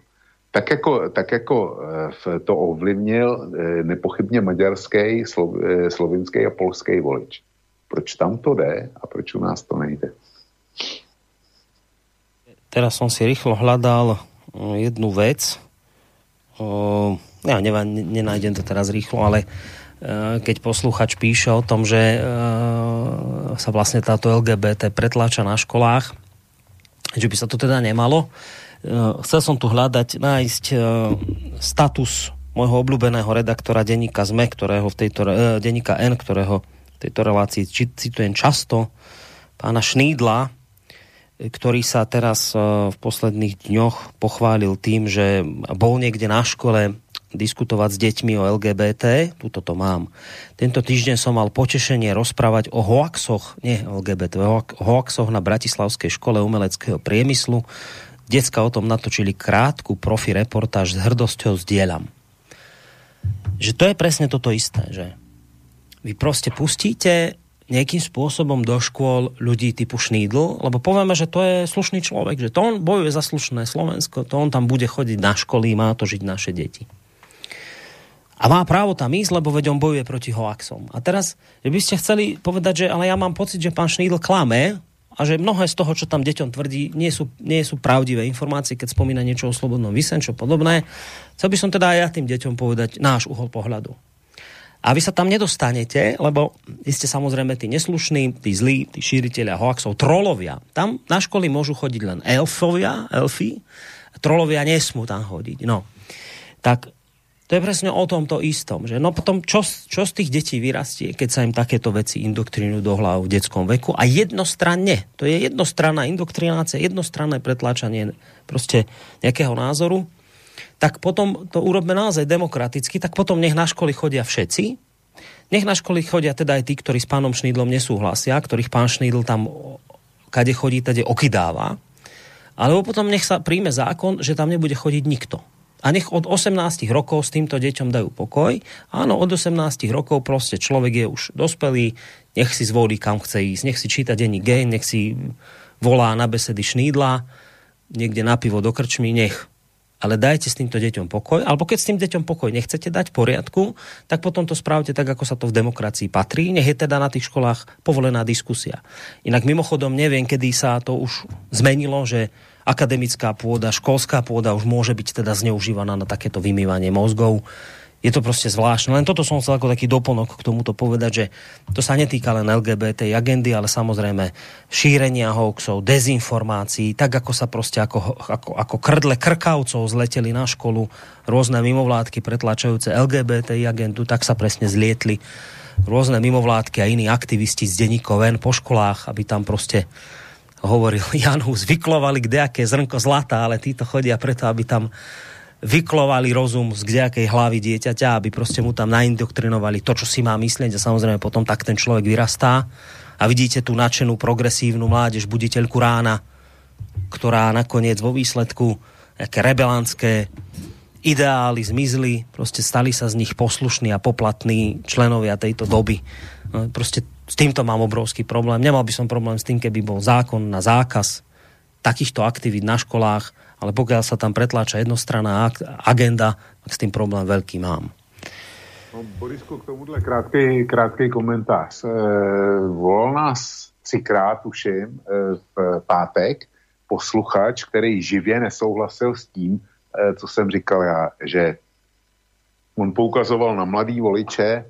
Tak jako, tak jako eh, to ovlivnil nepochybně maďarský, slovinský a polský volič. Proč tam to jde a proč u nás to nejde? Teraz som si rýchlo hľadal jednu vec. Ja neviem, nenájdem to teraz rýchlo, ale keď posluchač píše o tom, že sa vlastne táto LGBT pretláča na školách, že by sa to teda nemalo. Chcel som tu hľadať, nájsť status môjho obľúbeného redaktora denníka ZME, ktorého v tejto, denníka N, ktorého tejto relácii citujem často, pána Šnídla, ktorý sa teraz e, v posledných dňoch pochválil tým, že bol niekde na škole diskutovať s deťmi o LGBT, tuto to mám. Tento týždeň som mal potešenie rozprávať o hoaxoch, nie LGBT, o hoaxoch na Bratislavskej škole umeleckého priemyslu. Decka o tom natočili krátku profi reportáž s hrdosťou zdieľam. Že to je presne toto isté, že vy proste pustíte nejakým spôsobom do škôl ľudí typu Šnídl, lebo povieme, že to je slušný človek, že to on bojuje za slušné Slovensko, to on tam bude chodiť na školy, má to žiť naše deti. A má právo tam ísť, lebo veď on bojuje proti hoaxom. A teraz, že by ste chceli povedať, že ale ja mám pocit, že pán Šnídl klame a že mnohé z toho, čo tam deťom tvrdí, nie sú, nie sú pravdivé informácie, keď spomína niečo o slobodnom vysenčo podobné. Chcel by som teda aj ja tým deťom povedať náš uhol pohľadu. A vy sa tam nedostanete, lebo vy ste samozrejme tí neslušní, tí zlí, tí šíriteľia hoaxov, trolovia. Tam na školy môžu chodiť len elfovia, elfy, trolovia nesmú tam chodiť. No. Tak to je presne o tomto istom, že? No potom čo, čo z tých detí vyrastie, keď sa im takéto veci indoktrinujú do hlav v detskom veku? A jednostranne, to je jednostranná indoktrinácia, jednostranné pretláčanie proste nejakého názoru, tak potom to urobme naozaj demokraticky, tak potom nech na školy chodia všetci, nech na školy chodia teda aj tí, ktorí s pánom Šnídlom nesúhlasia, ktorých pán Šnídl tam kade chodí, tade okydáva, alebo potom nech sa príjme zákon, že tam nebude chodiť nikto. A nech od 18 rokov s týmto deťom dajú pokoj. Áno, od 18 rokov proste človek je už dospelý, nech si zvolí, kam chce ísť, nech si číta denní gej, nech si volá na besedy Šnídla, niekde na pivo do krčmy, nech ale dajte s týmto deťom pokoj, alebo keď s tým deťom pokoj nechcete dať poriadku, tak potom to spravte tak, ako sa to v demokracii patrí. Nech je teda na tých školách povolená diskusia. Inak mimochodom neviem, kedy sa to už zmenilo, že akademická pôda, školská pôda už môže byť teda zneužívaná na takéto vymývanie mozgov je to proste zvláštne. Len toto som chcel ako taký doplnok k tomuto povedať, že to sa netýka len LGBT agendy, ale samozrejme šírenia hoaxov, dezinformácií, tak ako sa proste ako, ako, ako krdle krkavcov zleteli na školu rôzne mimovládky pretlačajúce LGBT agendu, tak sa presne zlietli rôzne mimovládky a iní aktivisti z denníkov ven po školách, aby tam proste hovoril Jan Hus, vyklovali kdejaké zrnko zlata, ale títo chodia preto, aby tam vyklovali rozum z kdejakej hlavy dieťaťa, aby proste mu tam naindoktrinovali to, čo si má myslieť a samozrejme potom tak ten človek vyrastá a vidíte tú nadšenú progresívnu mládež, buditeľku rána, ktorá nakoniec vo výsledku aké rebelánske ideály zmizli, proste stali sa z nich poslušní a poplatní členovia tejto doby. No, proste s týmto mám obrovský problém. Nemal by som problém s tým, keby bol zákon na zákaz takýchto aktivít na školách, ale pokiaľ sa tam pretláča jednostranná agenda, tak s tým problém veľký mám. No, Borisku, k tomuhle krátký, krátký komentář. E, volal nás třikrát, tuším, e, v pátek posluchač, který živě nesouhlasil s tím, e, co jsem říkal já, že on poukazoval na mladý voliče,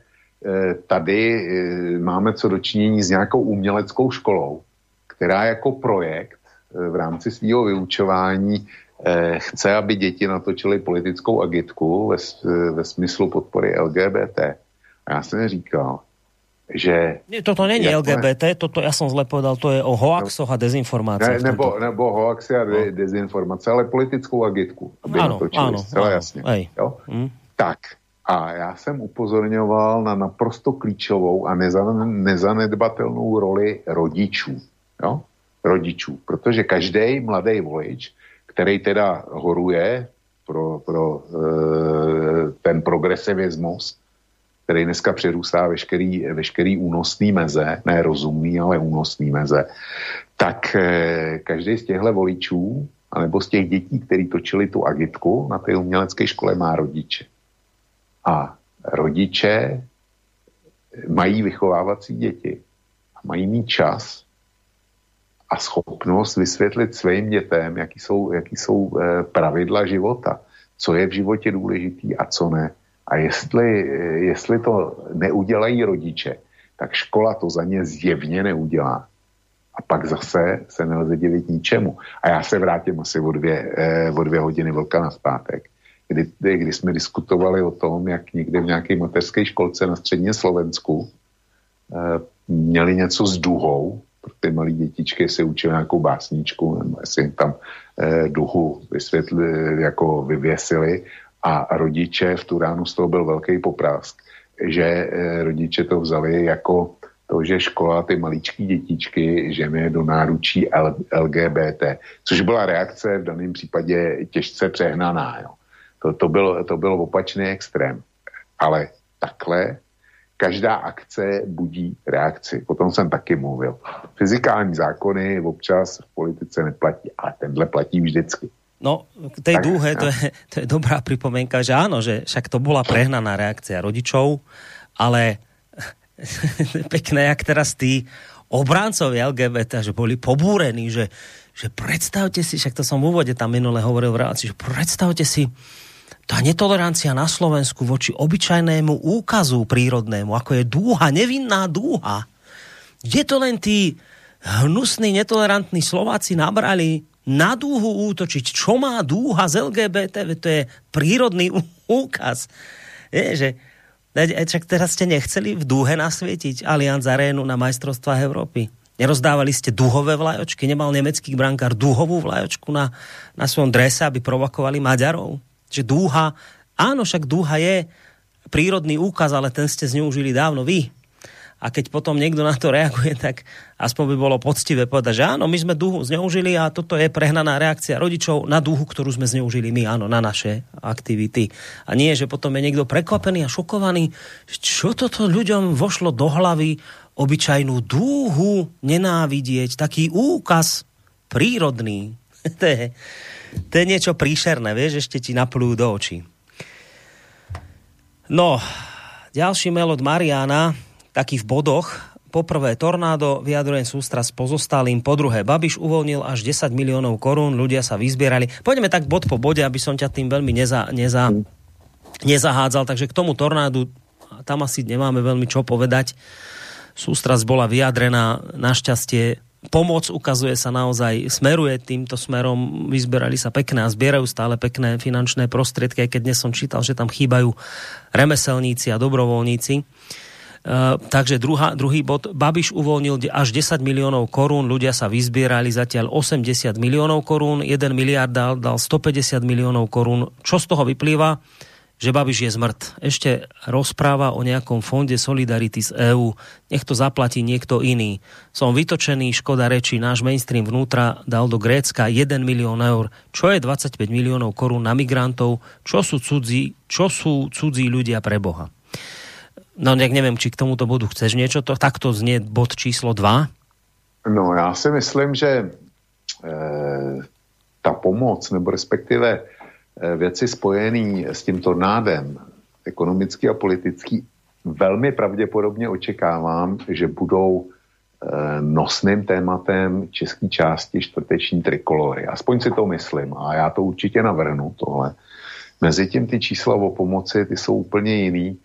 tady e, máme co dočinění s nějakou uměleckou školou, která jako projekt e, v rámci svého vyučování Eh, chce, aby děti natočily politickou agitku ve, ve smyslu podpory LGBT. A já jsem říkal, že... Toto není jako LGBT, toto ja som zle povedal, to je o hoaxoch a dezinformáciách. Ne, nebo, nebo hoaxy a de, no. dezinformace, ale politickou agitku, aby ano, natočili, ano, ano, jasně. Jo? Hmm. Tak, a já jsem upozorňoval na naprosto klíčovou a nezanedbatelnou roli rodičů. Jo? rodičů, protože každý mladý volič, který teda horuje pro, pro e, ten progresivismus, který dneska přerůstá veškerý, veškerý únosný meze, ne rozumný, ale únosný meze, tak e, každý z těchto voličů, anebo z těch dětí, který točili tu agitku na té umělecké škole, má rodiče. A rodiče mají vychovávací děti a mají mít čas a schopnost vysvětlit svým dětem, jaký jsou, jaký jsou eh, pravidla života, co je v životě důležitý a co ne. A jestli, eh, jestli to neudělají rodiče, tak škola to za ně zjevně neudělá. A pak zase se nelze divit ničemu. A já se vrátím asi o dvě, eh, o dvě hodiny vlka na zpátek kdy, kdy jsme diskutovali o tom, jak někde v nějaké mateřské školce na středně Slovensku eh, měli něco s duhou, pro ty malé dětičky si učili nějakou básničku, nebo jestli jim tam eh, duhu vysvětli, jako vyvěsili a rodiče, v tu ránu z toho byl velký poprask, že eh, rodiče to vzali jako to, že škola ty maličké dětičky žene do náručí L, LGBT, což byla reakce v daném případě těžce přehnaná. Jo. To, to, byl, to byl opačný extrém. Ale takhle každá akce budí reakci. O tom jsem taky mluvil. Fyzikální zákony občas v politice neplatí, ale tenhle platí vždycky. No, k tej tak, dúhe, to je, to je dobrá pripomienka, že áno, že však to bola prehnaná reakcia rodičov, ale pekné, jak teraz tí obráncovi LGBT, že boli pobúrení, že, že predstavte si, však to som v úvode tam minule hovoril v relácii, že predstavte si, tá netolerancia na Slovensku voči obyčajnému úkazu prírodnému, ako je dúha, nevinná dúha. Kde to len tí hnusní, netolerantní Slováci nabrali na dúhu útočiť? Čo má dúha z LGBT? To je prírodný úkaz. Je, že však teraz ste nechceli v dúhe nasvietiť Allianz Arénu na majstrovstvách Európy. Nerozdávali ste duhové vlajočky? Nemal nemecký brankár duhovú vlajočku na, na svojom drese, aby provokovali Maďarov? Že dúha, áno, však dúha je prírodný úkaz, ale ten ste zneužili dávno vy. A keď potom niekto na to reaguje, tak aspoň by bolo poctivé povedať, že áno, my sme dúhu zneužili a toto je prehnaná reakcia rodičov na dúhu, ktorú sme zneužili my, áno, na naše aktivity. A nie, že potom je niekto prekvapený a šokovaný, čo toto ľuďom vošlo do hlavy, obyčajnú dúhu nenávidieť, taký úkaz prírodný. to je, to je niečo príšerné, vieš, ešte ti naplújú do očí. No, ďalší mail od Mariana, taký v bodoch. Poprvé tornádo, vyjadrujem sústra s pozostalým. Po druhé, Babiš uvoľnil až 10 miliónov korún, ľudia sa vyzbierali. Poďme tak bod po bode, aby som ťa tým veľmi neza, neza, nezahádzal. Takže k tomu tornádu tam asi nemáme veľmi čo povedať. Sústrasť bola vyjadrená našťastie pomoc ukazuje sa naozaj, smeruje týmto smerom, vyzberali sa pekné a zbierajú stále pekné finančné prostriedky, aj keď dnes som čítal, že tam chýbajú remeselníci a dobrovoľníci. Uh, takže druhá, druhý bod. Babiš uvoľnil až 10 miliónov korún, ľudia sa vyzbierali zatiaľ 80 miliónov korún, 1 miliard dal, dal 150 miliónov korún. Čo z toho vyplýva? Že Babiš je zmrt. Ešte rozpráva o nejakom fonde Solidarity z EÚ. Nech to zaplatí niekto iný. Som vytočený, škoda reči, náš mainstream vnútra dal do Grécka 1 milión eur. Čo je 25 miliónov korún na migrantov? Čo sú cudzí, čo sú cudzí ľudia pre Boha? No nejak neviem, či k tomuto bodu chceš niečo. To, takto znie bod číslo 2. No já si myslím, že e, ta pomoc, nebo respektive věci spojené s tím tornádem, ekonomický a politický, velmi pravděpodobně očekávám, že budou eh, nosným tématem české části čtvrteční trikolory. Aspoň si to myslím a já to určitě navrhnu tohle. Mezitím ty čísla o pomoci, ty jsou úplně jiný.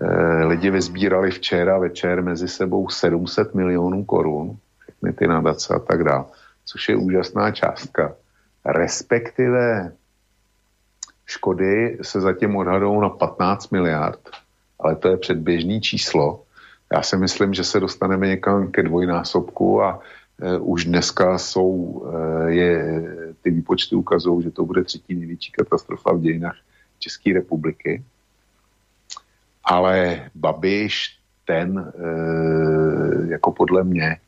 E, lidi vyzbírali včera večer mezi sebou 700 milionů korun, všechny ty nadace a tak dále, což je úžasná částka. Respektive škody se zatím odhadou na 15 miliard, ale to je předběžný číslo. Já si myslím, že se dostaneme někam ke dvojnásobku a e, už dneska jsou, e, je, ty výpočty ukazují, že to bude třetí největší katastrofa v dějinách České republiky. Ale Babiš, ten, e, jako podle mě,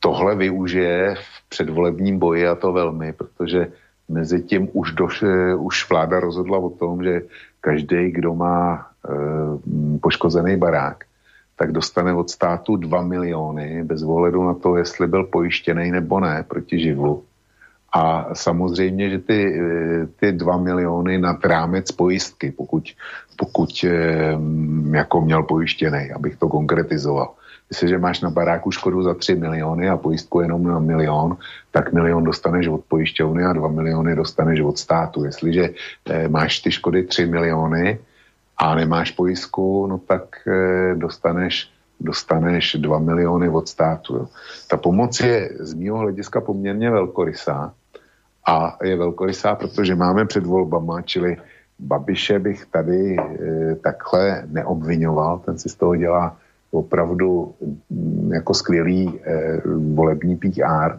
tohle využije v předvolebním boji a to velmi, protože mezi tím už, doš, už vláda rozhodla o tom, že každý, kdo má e, poškozený barák, tak dostane od státu 2 miliony bez ohledu na to, jestli byl pojištěný nebo ne proti živlu. A samozřejmě, že ty, eh, ty 2 miliony nad rámec pojistky, pokud, pokud e, jako měl pojištěný, abych to konkretizoval. Jestliže máš na baráku škodu za 3 miliony a pojistku jenom na milion, tak milion dostaneš od pojišťovny a 2 miliony dostaneš od státu. Jestliže e, máš ty škody 3 miliony a nemáš pojistku, no tak e, dostaneš, dostaneš 2 miliony od státu. Jo. Ta pomoc je z mého hlediska poměrně velkorysá a je velkorysá, protože máme před volbama, čili Babiše bych tady e, takhle neobvinoval, ten si z toho dělá opravdu mm, jako skvělý e, volební PR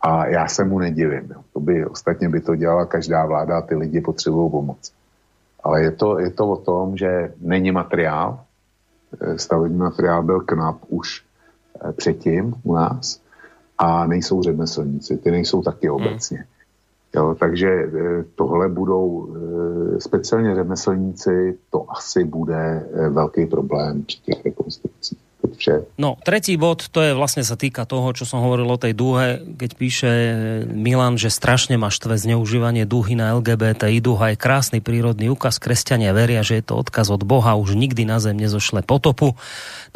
a já se mu nedivím. Jo. To by, ostatně by to dělala každá vláda a ty lidi potřebují pomoc. Ale je to, je to o tom, že není materiál, e, stavební materiál byl knap už e, předtím u nás a nejsou řemeslníci, ty nejsou taky hmm. obecně. Hmm. Jo, takže e, tohle budou speciálně řemeslníci, to asi bude velký problém při těch rekonstrukcích vše. No, tretí bod, to je vlastne sa týka toho, čo som hovoril o tej dúhe, keď píše Milan, že strašne ma štve zneužívanie dúhy na LGBTI. Dúha je krásny prírodný úkaz. Kresťania veria, že je to odkaz od Boha, už nikdy na zem nezošle potopu.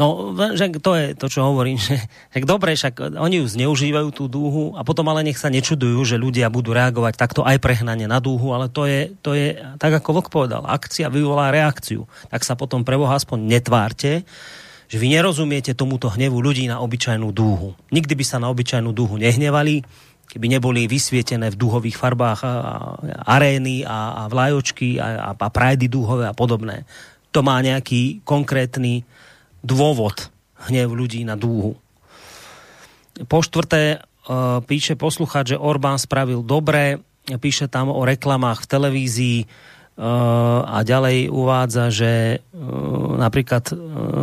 No, že to je to, čo hovorím, že, že dobre, však oni ju zneužívajú tú dúhu a potom ale nech sa nečudujú, že ľudia budú reagovať takto aj prehnane na dúhu, ale to je, to je tak ako Vlk povedal, akcia vyvolá reakciu. Tak sa potom pre Boha aspoň netvárte, že vy nerozumiete tomuto hnevu ľudí na obyčajnú dúhu. Nikdy by sa na obyčajnú dúhu nehnevali, keby neboli vysvietené v dúhových farbách a, a, arény a, a vlajočky a, a, a prajdy dúhové a podobné. To má nejaký konkrétny dôvod hnev ľudí na dúhu. Po štvrté, uh, píše poslucháč, že Orbán spravil dobre, píše tam o reklamách v televízii, a ďalej uvádza, že napríklad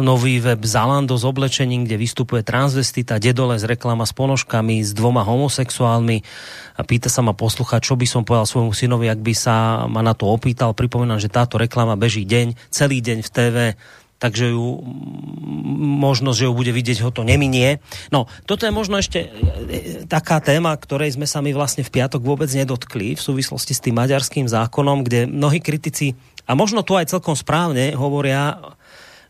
nový web Zalando s oblečením, kde vystupuje transvestita, dedole s reklama s ponožkami, s dvoma homosexuálmi a pýta sa ma poslucha, čo by som povedal svojmu synovi, ak by sa ma na to opýtal. Pripomínam, že táto reklama beží deň, celý deň v TV takže ju možnosť, že ju bude vidieť, ho to neminie. No, toto je možno ešte e, e, taká téma, ktorej sme sa my vlastne v piatok vôbec nedotkli v súvislosti s tým maďarským zákonom, kde mnohí kritici, a možno tu aj celkom správne, hovoria,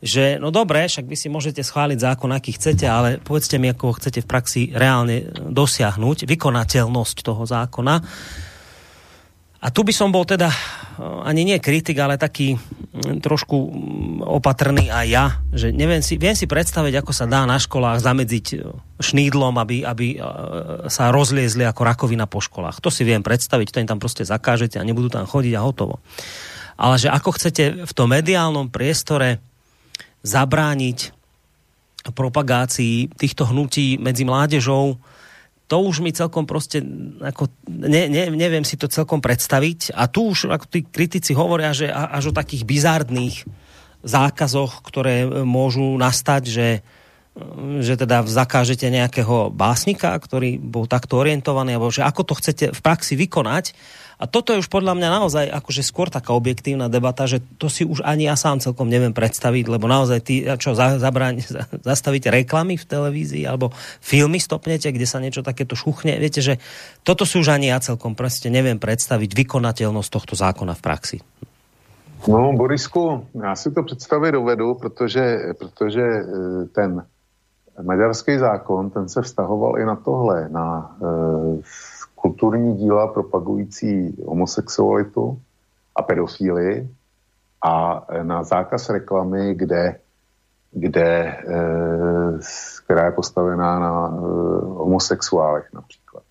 že no dobre, však vy si môžete schváliť zákon, aký chcete, ale povedzte mi, ako ho chcete v praxi reálne dosiahnuť, vykonateľnosť toho zákona. A tu by som bol teda eh, ani nie kritik, ale taký mm, trošku mm, opatrný aj ja, že neviem si, viem si predstaviť, ako sa dá na školách zamedziť eh, šnídlom, aby, aby eh, sa rozliezli ako rakovina po školách. To si viem predstaviť, to im tam proste zakážete a nebudú tam chodiť a hotovo. Ale že ako chcete v tom mediálnom priestore zabrániť propagácii týchto hnutí medzi mládežou, to už mi celkom proste, ako, ne, ne, neviem si to celkom predstaviť. A tu už ako tí kritici hovoria, že až o takých bizardných zákazoch, ktoré môžu nastať, že, že teda zakážete nejakého básnika, ktorý bol takto orientovaný, alebo že ako to chcete v praxi vykonať, a toto je už podľa mňa naozaj akože skôr taká objektívna debata, že to si už ani ja sám celkom neviem predstaviť, lebo naozaj ty, čo, za, zabráň, za, zastavíte reklamy v televízii, alebo filmy stopnete, kde sa niečo takéto šuchne. Viete, že toto si už ani ja celkom proste neviem predstaviť vykonateľnosť tohto zákona v praxi. No, Borisku, já si to představit dovedu, protože, protože e, ten maďarský zákon, ten se vztahoval i na tohle, na e, kulturní díla propagující homosexualitu a pedofílii a na zákaz reklamy, kde, kde e, která je postavená na e, homosexuálech například.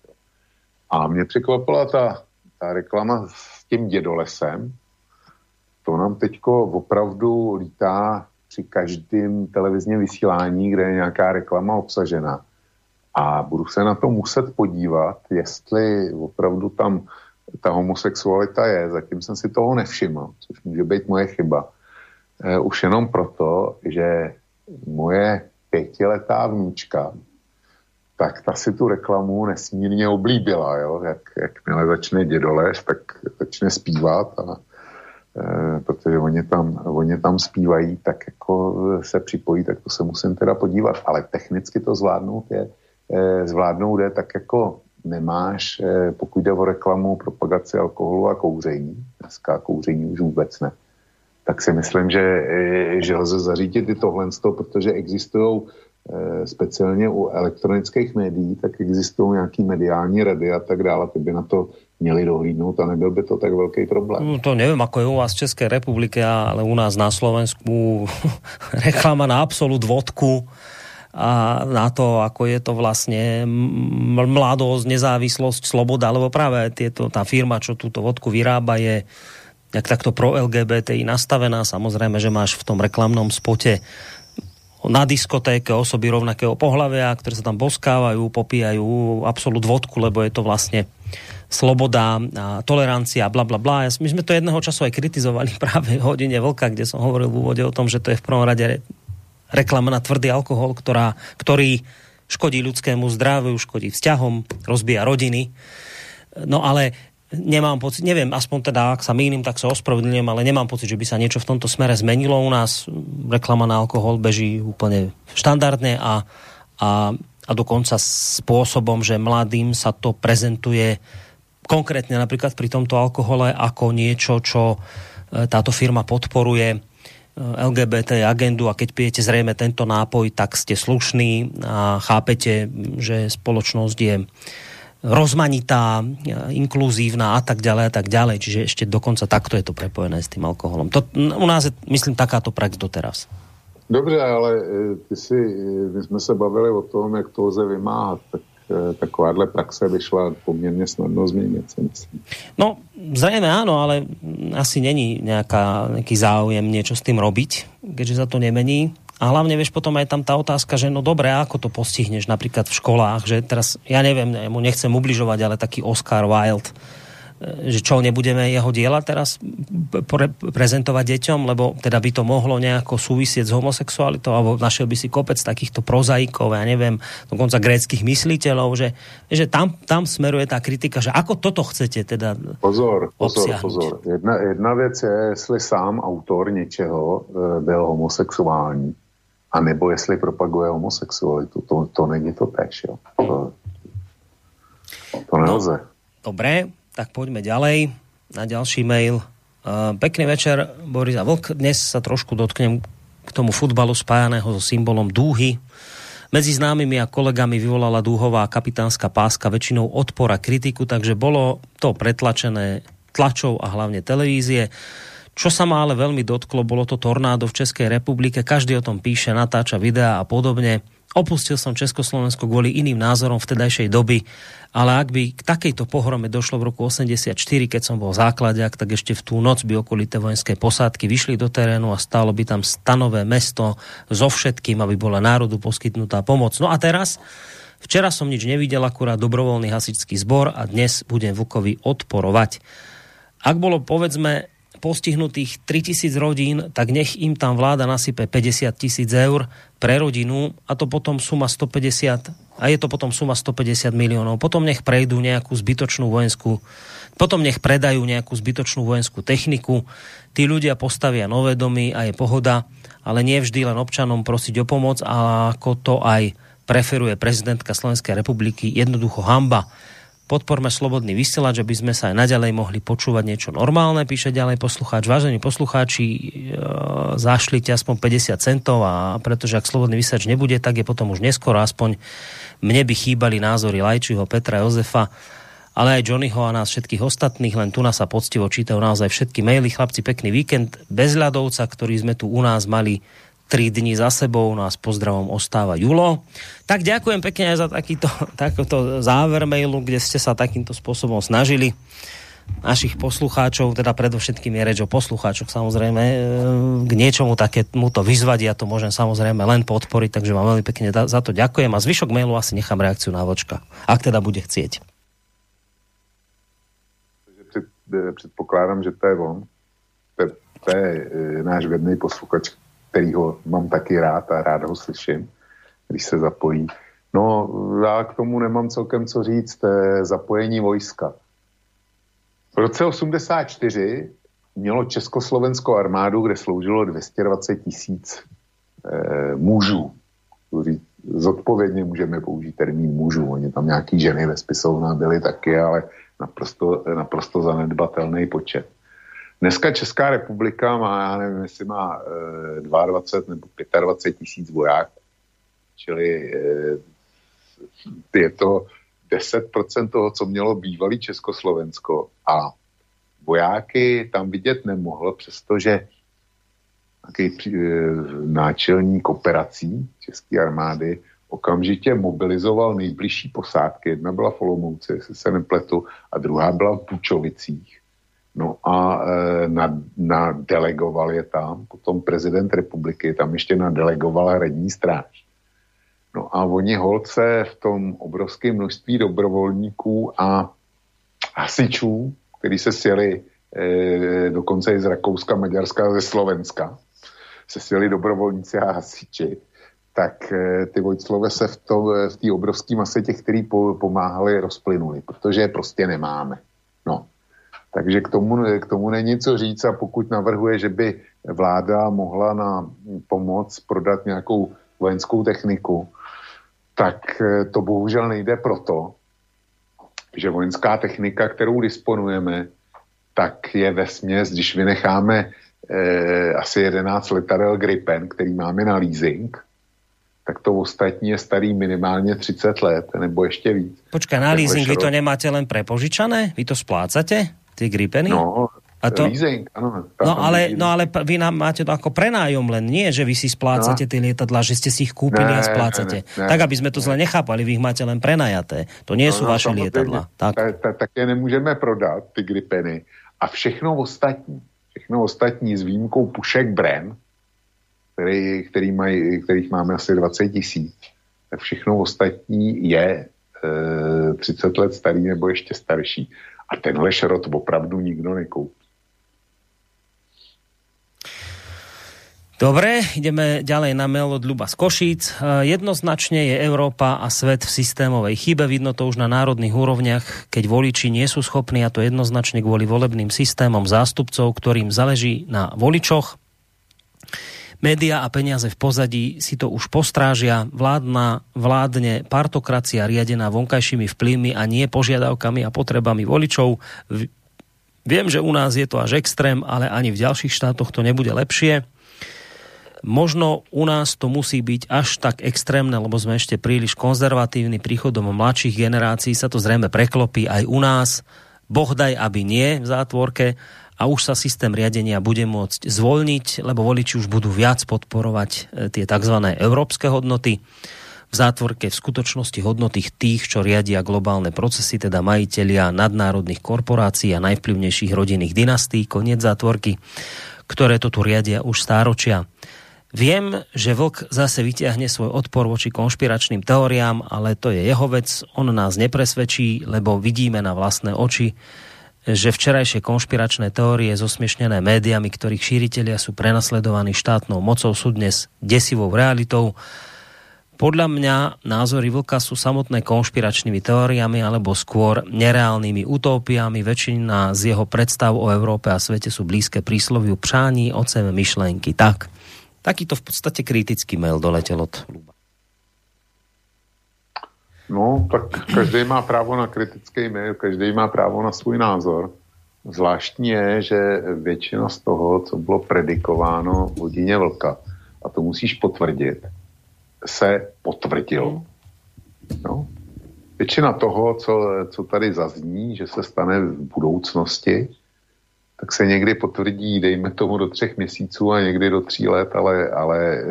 A mě překvapila ta, ta reklama s tím dědolesem. To nám teďko opravdu lítá při každém televizním vysílání, kde je nějaká reklama obsažena. A budu se na to muset podívat, jestli opravdu tam ta homosexualita je. Zatím jsem si toho nevšiml, což může být moje chyba. E, už jenom proto, že moje pětiletá vníčka tak ta si tu reklamu nesmírně oblíbila, jo? Jak, jakmile začne dědolež, tak začne zpívat a protože oni tam, oni tam zpívají, tak jako se připojí, tak to se musím teda podívat, ale technicky to zvládnout je, e, zvládnout je tak jako nemáš, pokud jde o reklamu, propagaci alkoholu a kouření, dneska kouření už vůbec ne, tak si myslím, že, že lze zařídit i tohle, protože existují Eh, speciálně u elektronických médií, tak existují nějaký mediální rady a tak dále, ty by na to měli dohlídnout a nebyl by to tak velký problém. No, to nevím, ako je u vás v České republike, ale u nás na Slovensku reklama na absolút vodku a na to, ako je to vlastne mladosť, nezávislosť, sloboda, lebo práve tieto, tá firma, čo túto vodku vyrába, je jak takto pro LGBTI nastavená. Samozrejme, že máš v tom reklamnom spote na diskotéke osoby rovnakého pohľavia, ktoré sa tam boskávajú, popíjajú absolút vodku, lebo je to vlastne sloboda, a tolerancia, bla bla bla. My sme to jedného času aj kritizovali práve v hodine Vlka, kde som hovoril v úvode o tom, že to je v prvom rade re, reklama na tvrdý alkohol, ktorá, ktorý škodí ľudskému zdraviu, škodí vzťahom, rozbíja rodiny. No ale nemám pocit, neviem, aspoň teda, ak sa mýlim, tak sa ospravedlňujem, ale nemám pocit, že by sa niečo v tomto smere zmenilo u nás. Reklama na alkohol beží úplne štandardne a, a, a dokonca spôsobom, že mladým sa to prezentuje konkrétne napríklad pri tomto alkohole ako niečo, čo e, táto firma podporuje e, LGBT agendu a keď pijete zrejme tento nápoj, tak ste slušní a chápete, že spoločnosť je rozmanitá, inkluzívna a tak ďalej a tak ďalej. Čiže ešte dokonca takto je to prepojené s tým alkoholom. To, u nás je, myslím, takáto prax doteraz. Dobře, ale e, ty si, e, my jsme se bavili o tom, jak to lze vymáhat, tak e, takováhle praxe by šla poměrně snadno změnit, si myslím. No, zrejme áno, ale asi není nejaká, nejaký záujem niečo s tým robiť, keďže sa to nemení. A hlavne, vieš, potom aj tam tá otázka, že no dobre, ako to postihneš napríklad v školách, že teraz, ja neviem, mu nechcem ubližovať, ale taký Oscar Wilde, e, že čo, nebudeme jeho diela teraz pre, prezentovať deťom, lebo teda by to mohlo nejako súvisieť s homosexualitou, alebo našiel by si kopec takýchto prozaikov, ja neviem, dokonca gréckých mysliteľov, že, že tam, tam smeruje tá kritika, že ako toto chcete teda Pozor, pozor, obsiahnuť. pozor. Jedna, jedna vec je, jestli sám autor něčeho e, byl homosexuální a nebo jestli propaguje homosexualitu. To, to není to tež, jo. To, to nelze. No, dobre, tak poďme ďalej na ďalší mail. Uh, pekný večer, Boris a Vlk. Dnes sa trošku dotknem k tomu futbalu spájaného so symbolom dúhy. Medzi známymi a kolegami vyvolala dúhová kapitánska páska väčšinou odpora kritiku, takže bolo to pretlačené tlačou a hlavne televízie. Čo sa ma ale veľmi dotklo, bolo to tornádo v Českej republike. Každý o tom píše, natáča videá a podobne. Opustil som Československo kvôli iným názorom vtedajšej doby, ale ak by k takejto pohrome došlo v roku 84, keď som bol základiak, tak ešte v tú noc by okolité vojenské posádky vyšli do terénu a stálo by tam stanové mesto so všetkým, aby bola národu poskytnutá pomoc. No a teraz, včera som nič nevidel, akurát dobrovoľný hasičský zbor a dnes budem Vukovi odporovať. Ak bolo, povedzme, postihnutých 3000 rodín, tak nech im tam vláda nasype 50 tisíc eur pre rodinu a to potom suma 150 a je to potom suma 150 miliónov. Potom nech prejdú nejakú zbytočnú vojenskú potom nech predajú nejakú zbytočnú vojenskú techniku, tí ľudia postavia nové domy a je pohoda, ale nie vždy len občanom prosiť o pomoc, a ako to aj preferuje prezidentka Slovenskej republiky, jednoducho hamba podporme slobodný vysielač, aby sme sa aj naďalej mohli počúvať niečo normálne, píše ďalej poslucháč. Vážení poslucháči, e, zašlite aspoň 50 centov a pretože ak slobodný vysielač nebude, tak je potom už neskoro, aspoň mne by chýbali názory Lajčiho, Petra, Jozefa, ale aj Johnnyho a nás všetkých ostatných, len tu nás sa poctivo čítajú naozaj všetky maily. Chlapci, pekný víkend bez ľadovca, ktorý sme tu u nás mali 3 dní za sebou. No a s pozdravom ostáva Julo. Tak ďakujem pekne aj za takýto, takýto záver mailu, kde ste sa takýmto spôsobom snažili našich poslucháčov, teda predovšetkým je reč o poslucháčoch samozrejme, e, k niečomu takému to vyzvať, ja to môžem samozrejme len podporiť, takže vám veľmi pekne za to ďakujem a zvyšok mailu asi nechám reakciu na vočka, ak teda bude chcieť. Předpokládám, že to je on. To je e, náš vedný posluchač, kterýho mám taky rád a rád ho slyším, když se zapojí. No, já k tomu nemám celkem co říct. Zapojení vojska. V roce 84 mělo Československou armádu, kde sloužilo 220 tisíc e, mužů. Zodpovědně můžeme použít termín mužů. Oni tam nějaký ženy ve spisovná byly taky, ale naprosto, naprosto zanedbatelný počet. Dneska Česká republika má, já nevím, jestli má e, 22 nebo 25 tisíc vojáků. Čili e, je to 10% toho, co mělo bývalý Československo a vojáky tam vidět nemohl, přestože nějaký e, náčelník operací České armády okamžitě mobilizoval nejbližší posádky. Jedna byla v Olomouci, jestli se nepletu, a druhá byla v Pučovicích. No a e, nadelegoval je tam, potom prezident republiky tam ještě nadelegoval hradní stráž. No a oni holce v tom obrovském množství dobrovolníků a hasičů, kteří se sjeli e, dokonce i z Rakouska, Maďarska, ze Slovenska, se sjeli dobrovolníci a hasiči, tak e, ty Vojtslové se v, to, v té obrovské mase těch, kteří po, pomáhali, rozplynuli, protože je prostě nemáme. No. Takže k tomu, k tomu není co říct a pokud navrhuje, že by vláda mohla na pomoc prodat nějakou vojenskou techniku, tak e, to bohužel nejde proto, že vojenská technika, kterou disponujeme, tak je ve směs, když vynecháme eh, asi 11 letadel Gripen, který máme na leasing, tak to ostatní je starý minimálně 30 let, nebo ještě víc. Počkaj, na leasing vy to nemáte len prepožičané? Vy to splácate, ty Gripeny? No, a to... Leasing, áno. No ale, no ale vy nám máte to ako prenájom len, nie, že vy si splácate no. tie lietadla, že ste si ich kúpili ne, a splácate. Ne, ne, tak, aby sme to zle nechápali, vy ich máte len prenajaté. To nie no, sú no, vaše lietadla. Tak. Tak, tak, tak je nemůžeme prodat, ty Gripeny. A všechno ostatní, všechno ostatní s výjimkou pušek Bren, který, který maj, kterých máme asi 20 tisíc, tak všechno ostatní je e, 30 let starý nebo ještě starší. A tenhle šrot opravdu nikdo nekoupí. Dobre, ideme ďalej na mail od Ľuba z Košíc. E, jednoznačne je Európa a svet v systémovej chybe. Vidno to už na národných úrovniach, keď voliči nie sú schopní, a to jednoznačne kvôli volebným systémom zástupcov, ktorým záleží na voličoch. Média a peniaze v pozadí si to už postrážia. Vládna, vládne partokracia riadená vonkajšími vplyvmi a nie požiadavkami a potrebami voličov. Viem, že u nás je to až extrém, ale ani v ďalších štátoch to nebude lepšie. Možno u nás to musí byť až tak extrémne, lebo sme ešte príliš konzervatívni príchodom mladších generácií, sa to zrejme preklopí aj u nás. Boh daj, aby nie v zátvorke a už sa systém riadenia bude môcť zvolniť, lebo voliči už budú viac podporovať e, tie tzv. európske hodnoty. V zátvorke v skutočnosti hodnoty tých, čo riadia globálne procesy, teda majiteľia nadnárodných korporácií a najvplyvnejších rodinných dynastí, koniec zátvorky, ktoré to tu riadia už stáročia. Viem, že Vlk zase vyťahne svoj odpor voči konšpiračným teóriám, ale to je jeho vec. On nás nepresvedčí, lebo vidíme na vlastné oči, že včerajšie konšpiračné teórie zosmiešnené médiami, ktorých šíritelia sú prenasledovaní štátnou mocou, sú dnes desivou realitou. Podľa mňa názory Vlka sú samotné konšpiračnými teóriami alebo skôr nereálnymi utópiami. Väčšina z jeho predstav o Európe a svete sú blízke prísloviu přání, ocem, myšlenky. Tak. Takýto v podstate kritický mail doletel od. No, tak každý má právo na kritický mail, každý má právo na svůj názor. Zvláštní je, že většina z toho, co bylo predikováno v hodině vlka, a to musíš potvrdit, se potvrdilo. No. Většina toho, co, co tady zazní, že se stane v budoucnosti, tak se někdy potvrdí, dejme tomu do třech měsíců a někdy do tří let, ale, ale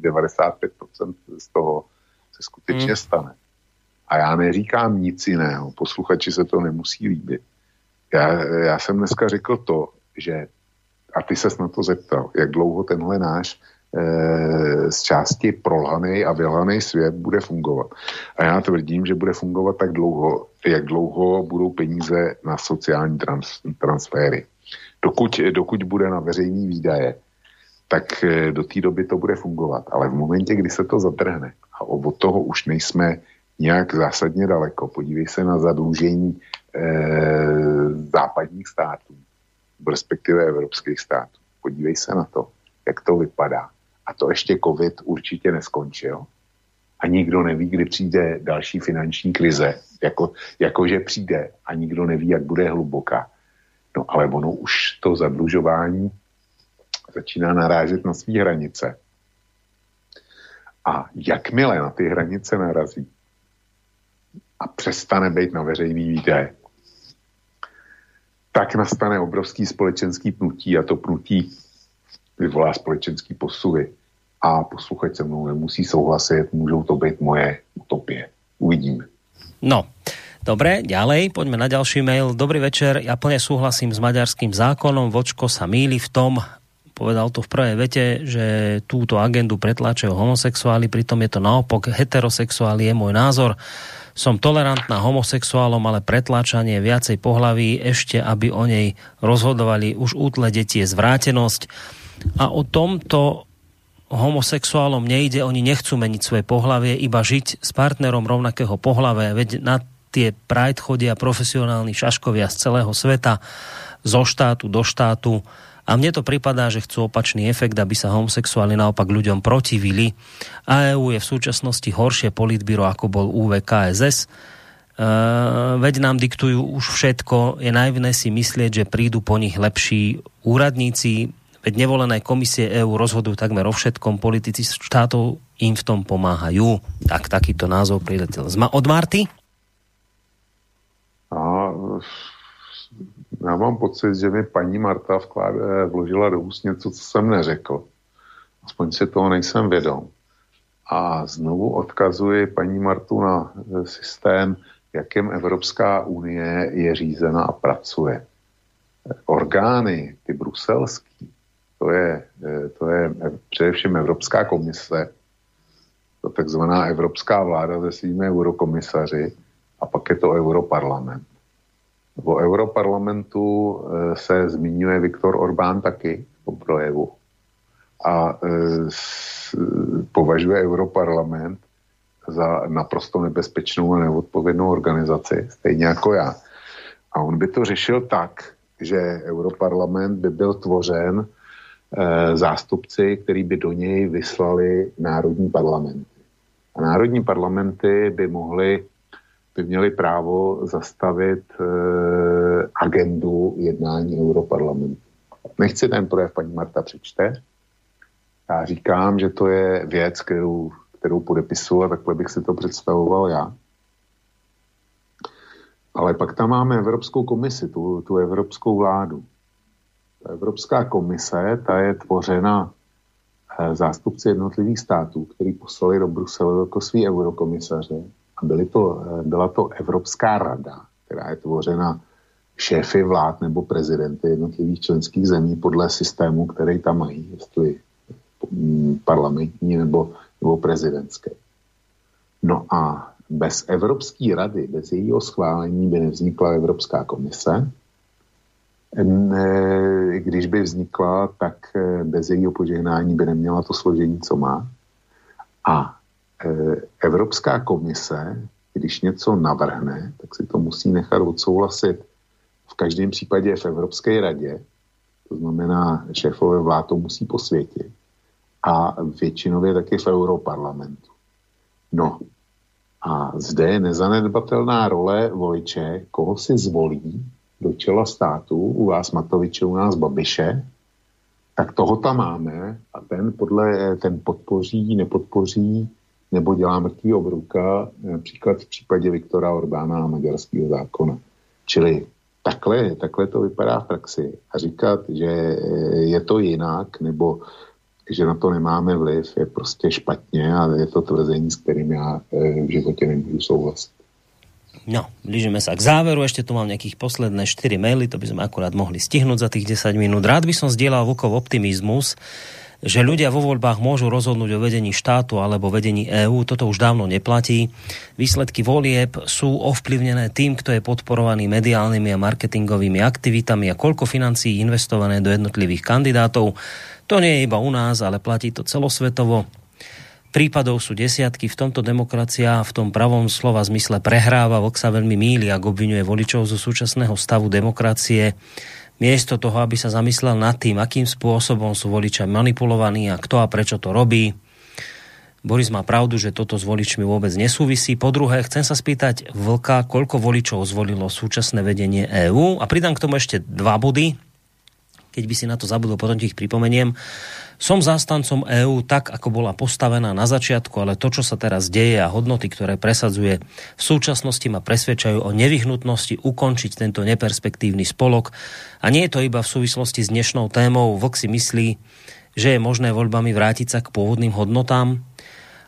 95% eh, z toho se skutečně hmm. stane. A já neříkám nic jiného, posluchači se to nemusí líbit. Já, já jsem dneska řekl to, že, a ty ses na to zeptal, jak dlouho tenhle náš e, z části prolhaný a vylhaný svět bude fungovat. A já tvrdím, že bude fungovat tak dlouho, jak dlouho budou peníze na sociální trans, transfery. Dokud, dokud bude na veřejný výdaje, tak eh, do té doby to bude fungovat. Ale v momentě, kdy se to zatrhne, A od toho už nejsme nějak zásadně daleko. Podívej se na zadlužení e, západních států, respektive evropských států. Podívej se na to, jak to vypadá. A to ještě covid určitě neskončil. A nikdo neví, kdy přijde další finanční krize. Jako, jakože přijde a nikdo neví, jak bude hluboká. No ale ono už to zadlužování začíná narážet na své hranice. A jakmile na ty hranice narazí a přestane být na veřejný výdaje, tak nastane obrovský společenský pnutí a to pnutí vyvolá společenský posuvy. A posluchač se mnou nemusí souhlasit, můžou to být moje utopie. Uvidíme. No, Dobre, ďalej, poďme na ďalší mail. Dobrý večer, ja plne súhlasím s maďarským zákonom, Vočko sa míli v tom, povedal to v prvej vete, že túto agendu pretláčajú homosexuáli, pritom je to naopak heterosexuáli, je môj názor. Som tolerantná homosexuálom, ale pretláčanie viacej pohlaví ešte, aby o nej rozhodovali už útle deti je zvrátenosť. A o tomto homosexuálom nejde, oni nechcú meniť svoje pohlavie, iba žiť s partnerom rovnakého pohlavia, veď na tie Pride chodia profesionálni šaškovia z celého sveta, zo štátu do štátu. A mne to pripadá, že chcú opačný efekt, aby sa homosexuáli naopak ľuďom protivili. A EU je v súčasnosti horšie politbyro, ako bol UVKSS. Uh, veď nám diktujú už všetko. Je najvné si myslieť, že prídu po nich lepší úradníci. Veď nevolené komisie EÚ rozhodujú takmer o všetkom. Politici štátov im v tom pomáhajú. Tak takýto názov priletel. Od Marty? A já mám pocit, že mi paní Marta eh, vložila do úst něco, co jsem neřekl. Aspoň si toho nejsem vědom. A znovu odkazuji paní Martu na eh, systém, jakým Evropská unie je řízena a pracuje. Orgány, ty bruselský, to je, eh, to je především Evropská komise, to takzvaná Evropská vláda se svými eurokomisaři, a pak je to Europarlament. O Europarlamentu eh, se zmiňuje Viktor Orbán taky po projevu a eh, považuje Europarlament za naprosto nebezpečnou a neodpovědnou organizaci, stejně jako já. A on by to řešil tak, že Europarlament by byl tvořen e, zástupci, který by do něj vyslali národní parlamenty. A národní parlamenty by mohly by měli právo zastavit e, agendu jednání Europarlamentu. Nechci ten projev paní Marta přečte. Já říkám, že to je věc, kterou, kterou podepisu a takhle bych si to představoval já. Ale pak tam máme Evropskou komisi, tu, tu Evropskou vládu. Ta Evropská komise, ta je tvořena e, zástupci jednotlivých států, který poslali do Bruselu jako svý eurokomisaře byly to, eh, byla to Evropská rada, která je tvořena šéfy vlád nebo prezidenty jednotlivých členských zemí podle systému, který tam mají, jestli mm, parlamentní nebo, nebo prezidentské. No a bez Evropské rady, bez jejího schválení by nevznikla Evropská komise. Když by vznikla, tak eh, bez jejího požehnání by neměla to složení, co má. A Eh, Evropská komise, když něco navrhne, tak si to musí nechat odsouhlasit v každém případě v Evropské radě, to znamená, šéfové vlád to musí posvětit. A většinově taky v Europarlamentu. No, a zde je nezanedbatelná role voliče, koho si zvolí do čela státu, u vás Matoviče, u nás Babiše, tak toho tam máme a ten podle, ten podpoří, nepodpoří nebo dělá mrtvý obruka, například v případě Viktora Orbána a maďarského zákona. Čili takhle, takhle to vypadá v praxi. A říkat, že je to jinak, nebo že na to nemáme vliv, je prostě špatně a je to tvrzení, s kterým já eh, v životě nemůžu souhlasit. No, blížime sa k záveru, ešte tu mám nejakých posledné 4 maily, to by sme akurát mohli stihnúť za tých 10 minút. Rád by som zdieľal Vukov optimizmus, že ľudia vo voľbách môžu rozhodnúť o vedení štátu alebo vedení EÚ, toto už dávno neplatí. Výsledky volieb sú ovplyvnené tým, kto je podporovaný mediálnymi a marketingovými aktivitami a koľko financií investované do jednotlivých kandidátov. To nie je iba u nás, ale platí to celosvetovo. Prípadov sú desiatky, v tomto demokracia v tom pravom slova zmysle prehráva, Vlk sa veľmi míli, ak obvinuje voličov zo súčasného stavu demokracie. Miesto toho, aby sa zamyslel nad tým, akým spôsobom sú voliča manipulovaní a kto a prečo to robí. Boris má pravdu, že toto s voličmi vôbec nesúvisí. Po druhé, chcem sa spýtať Vlka, koľko voličov zvolilo súčasné vedenie EÚ. A pridám k tomu ešte dva body, keď by si na to zabudol, potom ti ich pripomeniem. Som zástancom EÚ tak, ako bola postavená na začiatku, ale to, čo sa teraz deje a hodnoty, ktoré presadzuje v súčasnosti ma presvedčajú o nevyhnutnosti ukončiť tento neperspektívny spolok. A nie je to iba v súvislosti s dnešnou témou. Vlk si myslí, že je možné voľbami vrátiť sa k pôvodným hodnotám,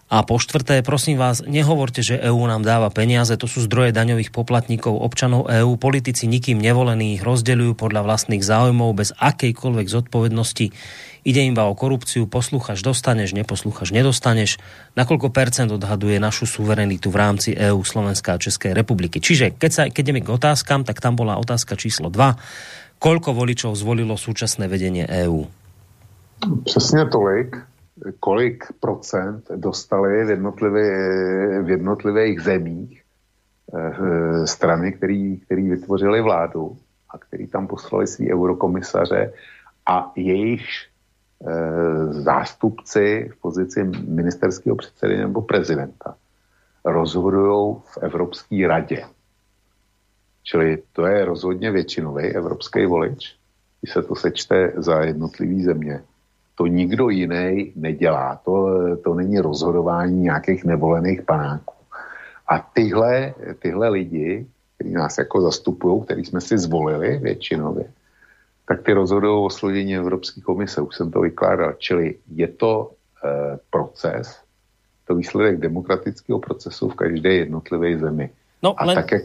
a po štvrté, prosím vás, nehovorte, že EÚ nám dáva peniaze, to sú zdroje daňových poplatníkov, občanov EÚ, politici nikým nevolení ich rozdeľujú podľa vlastných záujmov bez akejkoľvek zodpovednosti. Ide iba o korupciu, poslúchaš, dostaneš, neposlúchaš, nedostaneš. Nakoľko percent odhaduje našu suverenitu v rámci EÚ, Slovenská a Českej republiky. Čiže keď, sa, keď ideme k otázkam, tak tam bola otázka číslo 2. Koľko voličov zvolilo súčasné vedenie EÚ? Přesně tolik kolik procent dostali v, jednotlivě, v jednotlivých zemích eh, strany, který, který vytvořili vládu a který tam poslali svý eurokomisaře a jejich eh, zástupci v pozici ministerského předsedy nebo prezidenta rozhodují v Evropské radě. Čili to je rozhodně většinový evropský volič, když se to sečte za jednotlivý země to nikdo jiný nedělá. To, to není rozhodování nějakých nevolených panáků. A tyhle, tyhle lidi, kteří nás jako zastupují, který jsme si zvolili většinově, tak ty rozhodují o složení Evropské komise. Už jsem to vykládal. Čili je to e, proces, to výsledek demokratického procesu v každé jednotlivé zemi. No, a len... tak, jak,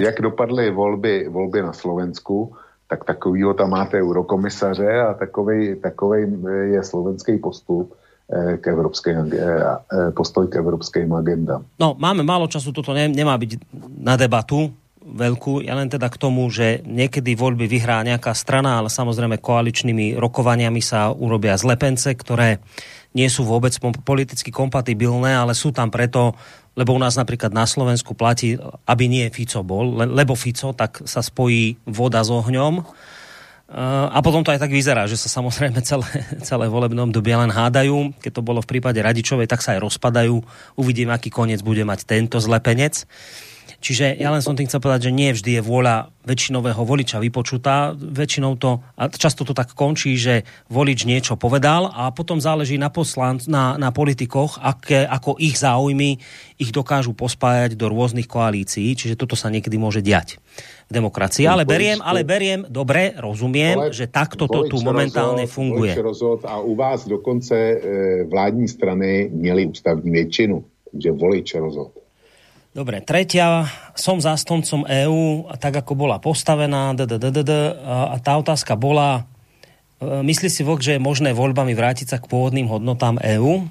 jak dopadly volby, volby na Slovensku, tak takovýho tam máte eurokomisaře a takový, takový je slovenský postup eh, k evropskej, eh, eh, postoj k evropským agendám. No, máme málo času, toto ne, nemá byť na debatu veľkú, ja len teda k tomu, že niekedy voľby vyhrá nejaká strana, ale samozrejme koaličnými rokovaniami sa urobia zlepence, ktoré nie sú vôbec politicky kompatibilné, ale sú tam preto, lebo u nás napríklad na Slovensku platí, aby nie Fico bol, lebo Fico, tak sa spojí voda s ohňom. A potom to aj tak vyzerá, že sa samozrejme celé, celé volebné obdobie len hádajú. Keď to bolo v prípade Radičovej, tak sa aj rozpadajú. Uvidím, aký koniec bude mať tento zlepenec. Čiže ja len som tým chcel povedať, že nie vždy je vôľa väčšinového voliča vypočutá. Väčšinou to, a často to tak končí, že volič niečo povedal a potom záleží na, poslan, na, na politikoch, aké, ako ich záujmy ich dokážu pospájať do rôznych koalícií. Čiže toto sa niekedy môže diať v demokracii. Ale beriem, ale beriem, dobre, rozumiem, že takto to tu momentálne funguje. Rozhod a u vás dokonce e, vládní strany měli ústavní většinu. Takže volič rozhod. Dobre, tretia, som zástoncom EÚ, tak ako bola postavená, a tá otázka bola, e, myslí si Vlk, že je možné voľbami vrátiť sa k pôvodným hodnotám EÚ?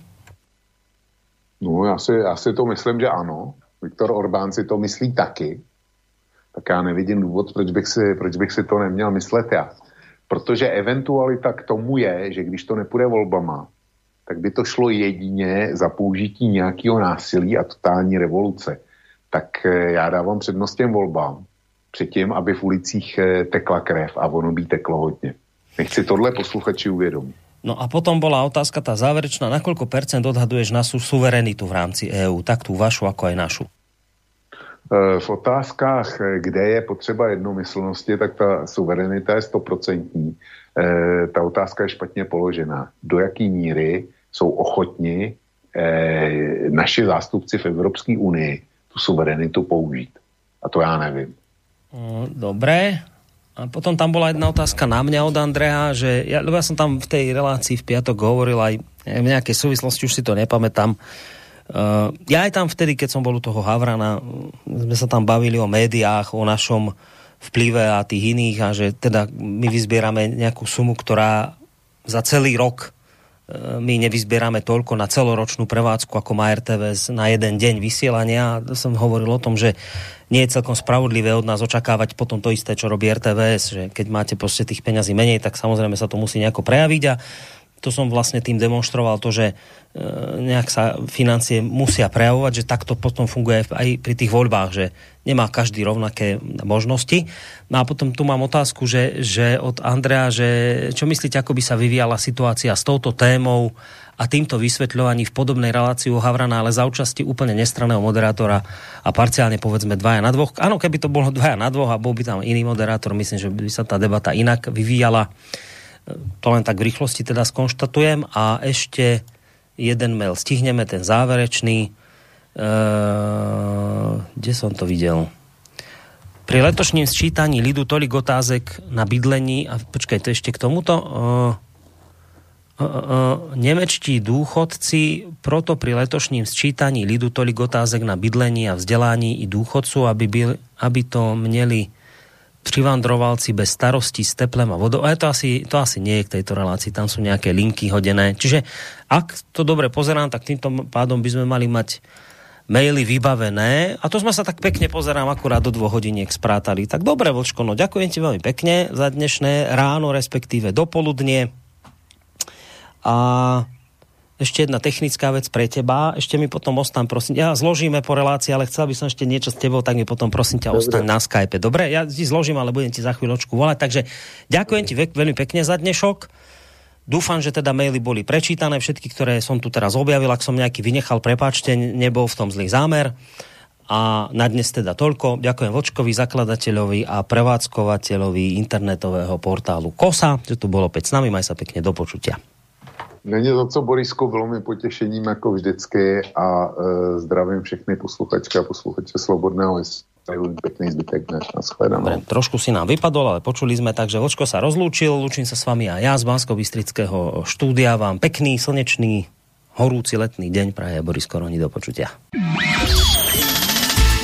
No, já si, já si to myslím, že ano. Viktor Orbán si to myslí taky. Tak já nevidím důvod, proč bych si, proč bych si to neměl myslet já. Protože eventualita k tomu je, že když to nepůjde volbama, tak by to šlo jedině za použití nějakého násilí a totální revoluce tak eh, já dávám přednost těm volbám předtím, aby v ulicích eh, tekla krev a ono by teklo hodně. Nechci tohle posluchači uvědomit. No a potom bola otázka tá záverečná, nakoľko percent odhaduješ na suverenitu v rámci EÚ, tak tú vašu, ako aj našu? Eh, v otázkách, kde je potřeba jednomyslnosti, tak ta suverenita je stoprocentní. Ta otázka je špatně položená. Do jaký míry jsou ochotni naši zástupci v Evropské unii tu suverenitu použít. A to já nevím. Dobre. A potom tam bola jedna otázka na mňa od Andrea, že ja, lebo ja som tam v tej relácii v piatok hovoril aj v nejakej súvislosti, už si to nepamätám. Uh, ja aj tam vtedy, keď som bol u toho Havrana, sme sa tam bavili o médiách, o našom vplyve a tých iných a že teda my vyzbierame nejakú sumu, ktorá za celý rok my nevyzbierame toľko na celoročnú prevádzku, ako má RTVS na jeden deň vysielania. Som hovoril o tom, že nie je celkom spravodlivé od nás očakávať potom to isté, čo robí RTVS, že keď máte proste tých peňazí menej, tak samozrejme sa to musí nejako prejaviť a to som vlastne tým demonstroval to, že e, nejak sa financie musia prejavovať, že takto potom funguje aj pri tých voľbách, že nemá každý rovnaké možnosti. No a potom tu mám otázku, že, že od Andrea, že čo myslíte, ako by sa vyvíjala situácia s touto témou a týmto vysvetľovaní v podobnej relácii u Havrana, ale za účasti úplne nestraného moderátora a parciálne povedzme dvaja na dvoch. Áno, keby to bolo dvaja na dvoch a bol by tam iný moderátor, myslím, že by sa tá debata inak vyvíjala. To len tak v rýchlosti teda skonštatujem. A ešte jeden mail stihneme, ten záverečný. Ehm, kde som to videl? Pri letošním sčítaní lidu tolik otázek na bydlení, a počkaj, to ešte k tomuto, ehm, nemečtí dôchodci proto pri letošním sčítaní lidu tolik otázek na bydlení a vzdelání i dôchodcu, aby, byl, aby to měli přivandrovalci bez starosti s teplem a vodou. A to asi, to asi nie je k tejto relácii, tam sú nejaké linky hodené. Čiže ak to dobre pozerám, tak týmto pádom by sme mali mať maily vybavené. A to sme sa tak pekne pozerám, akurát do dvoch hodiniek sprátali. Tak dobre, Vočko, no ďakujem ti veľmi pekne za dnešné ráno, respektíve dopoludnie. A ešte jedna technická vec pre teba. Ešte mi potom ostan, prosím. Ja zložíme po relácii, ale chcel by som ešte niečo s tebou, tak mi potom prosím ťa ostaň na Skype. Dobre, ja ti zložím, ale budem ti za chvíľočku volať. Takže ďakujem ti veľmi pekne za dnešok. Dúfam, že teda maily boli prečítané, všetky, ktoré som tu teraz objavil. Ak som nejaký vynechal, prepáčte, nebol v tom zlý zámer. A na dnes teda toľko. Ďakujem Vočkovi, zakladateľovi a prevádzkovateľovi internetového portálu KOSA, že tu bolo opäť s nami. Maj sa pekne do počutia. Není to co, Borisku, bylo mi potěšením jako vždycky a e, zdravím všechny posluchačky a posluchače Slobodného pekný zbytek dnes. Dobre, trošku si nám vypadol, ale počuli sme, takže Vočko sa rozlúčil, lúčim sa s vami a ja z bansko bystrického štúdia vám pekný, slnečný, horúci letný deň praje Boris Koroni do počutia.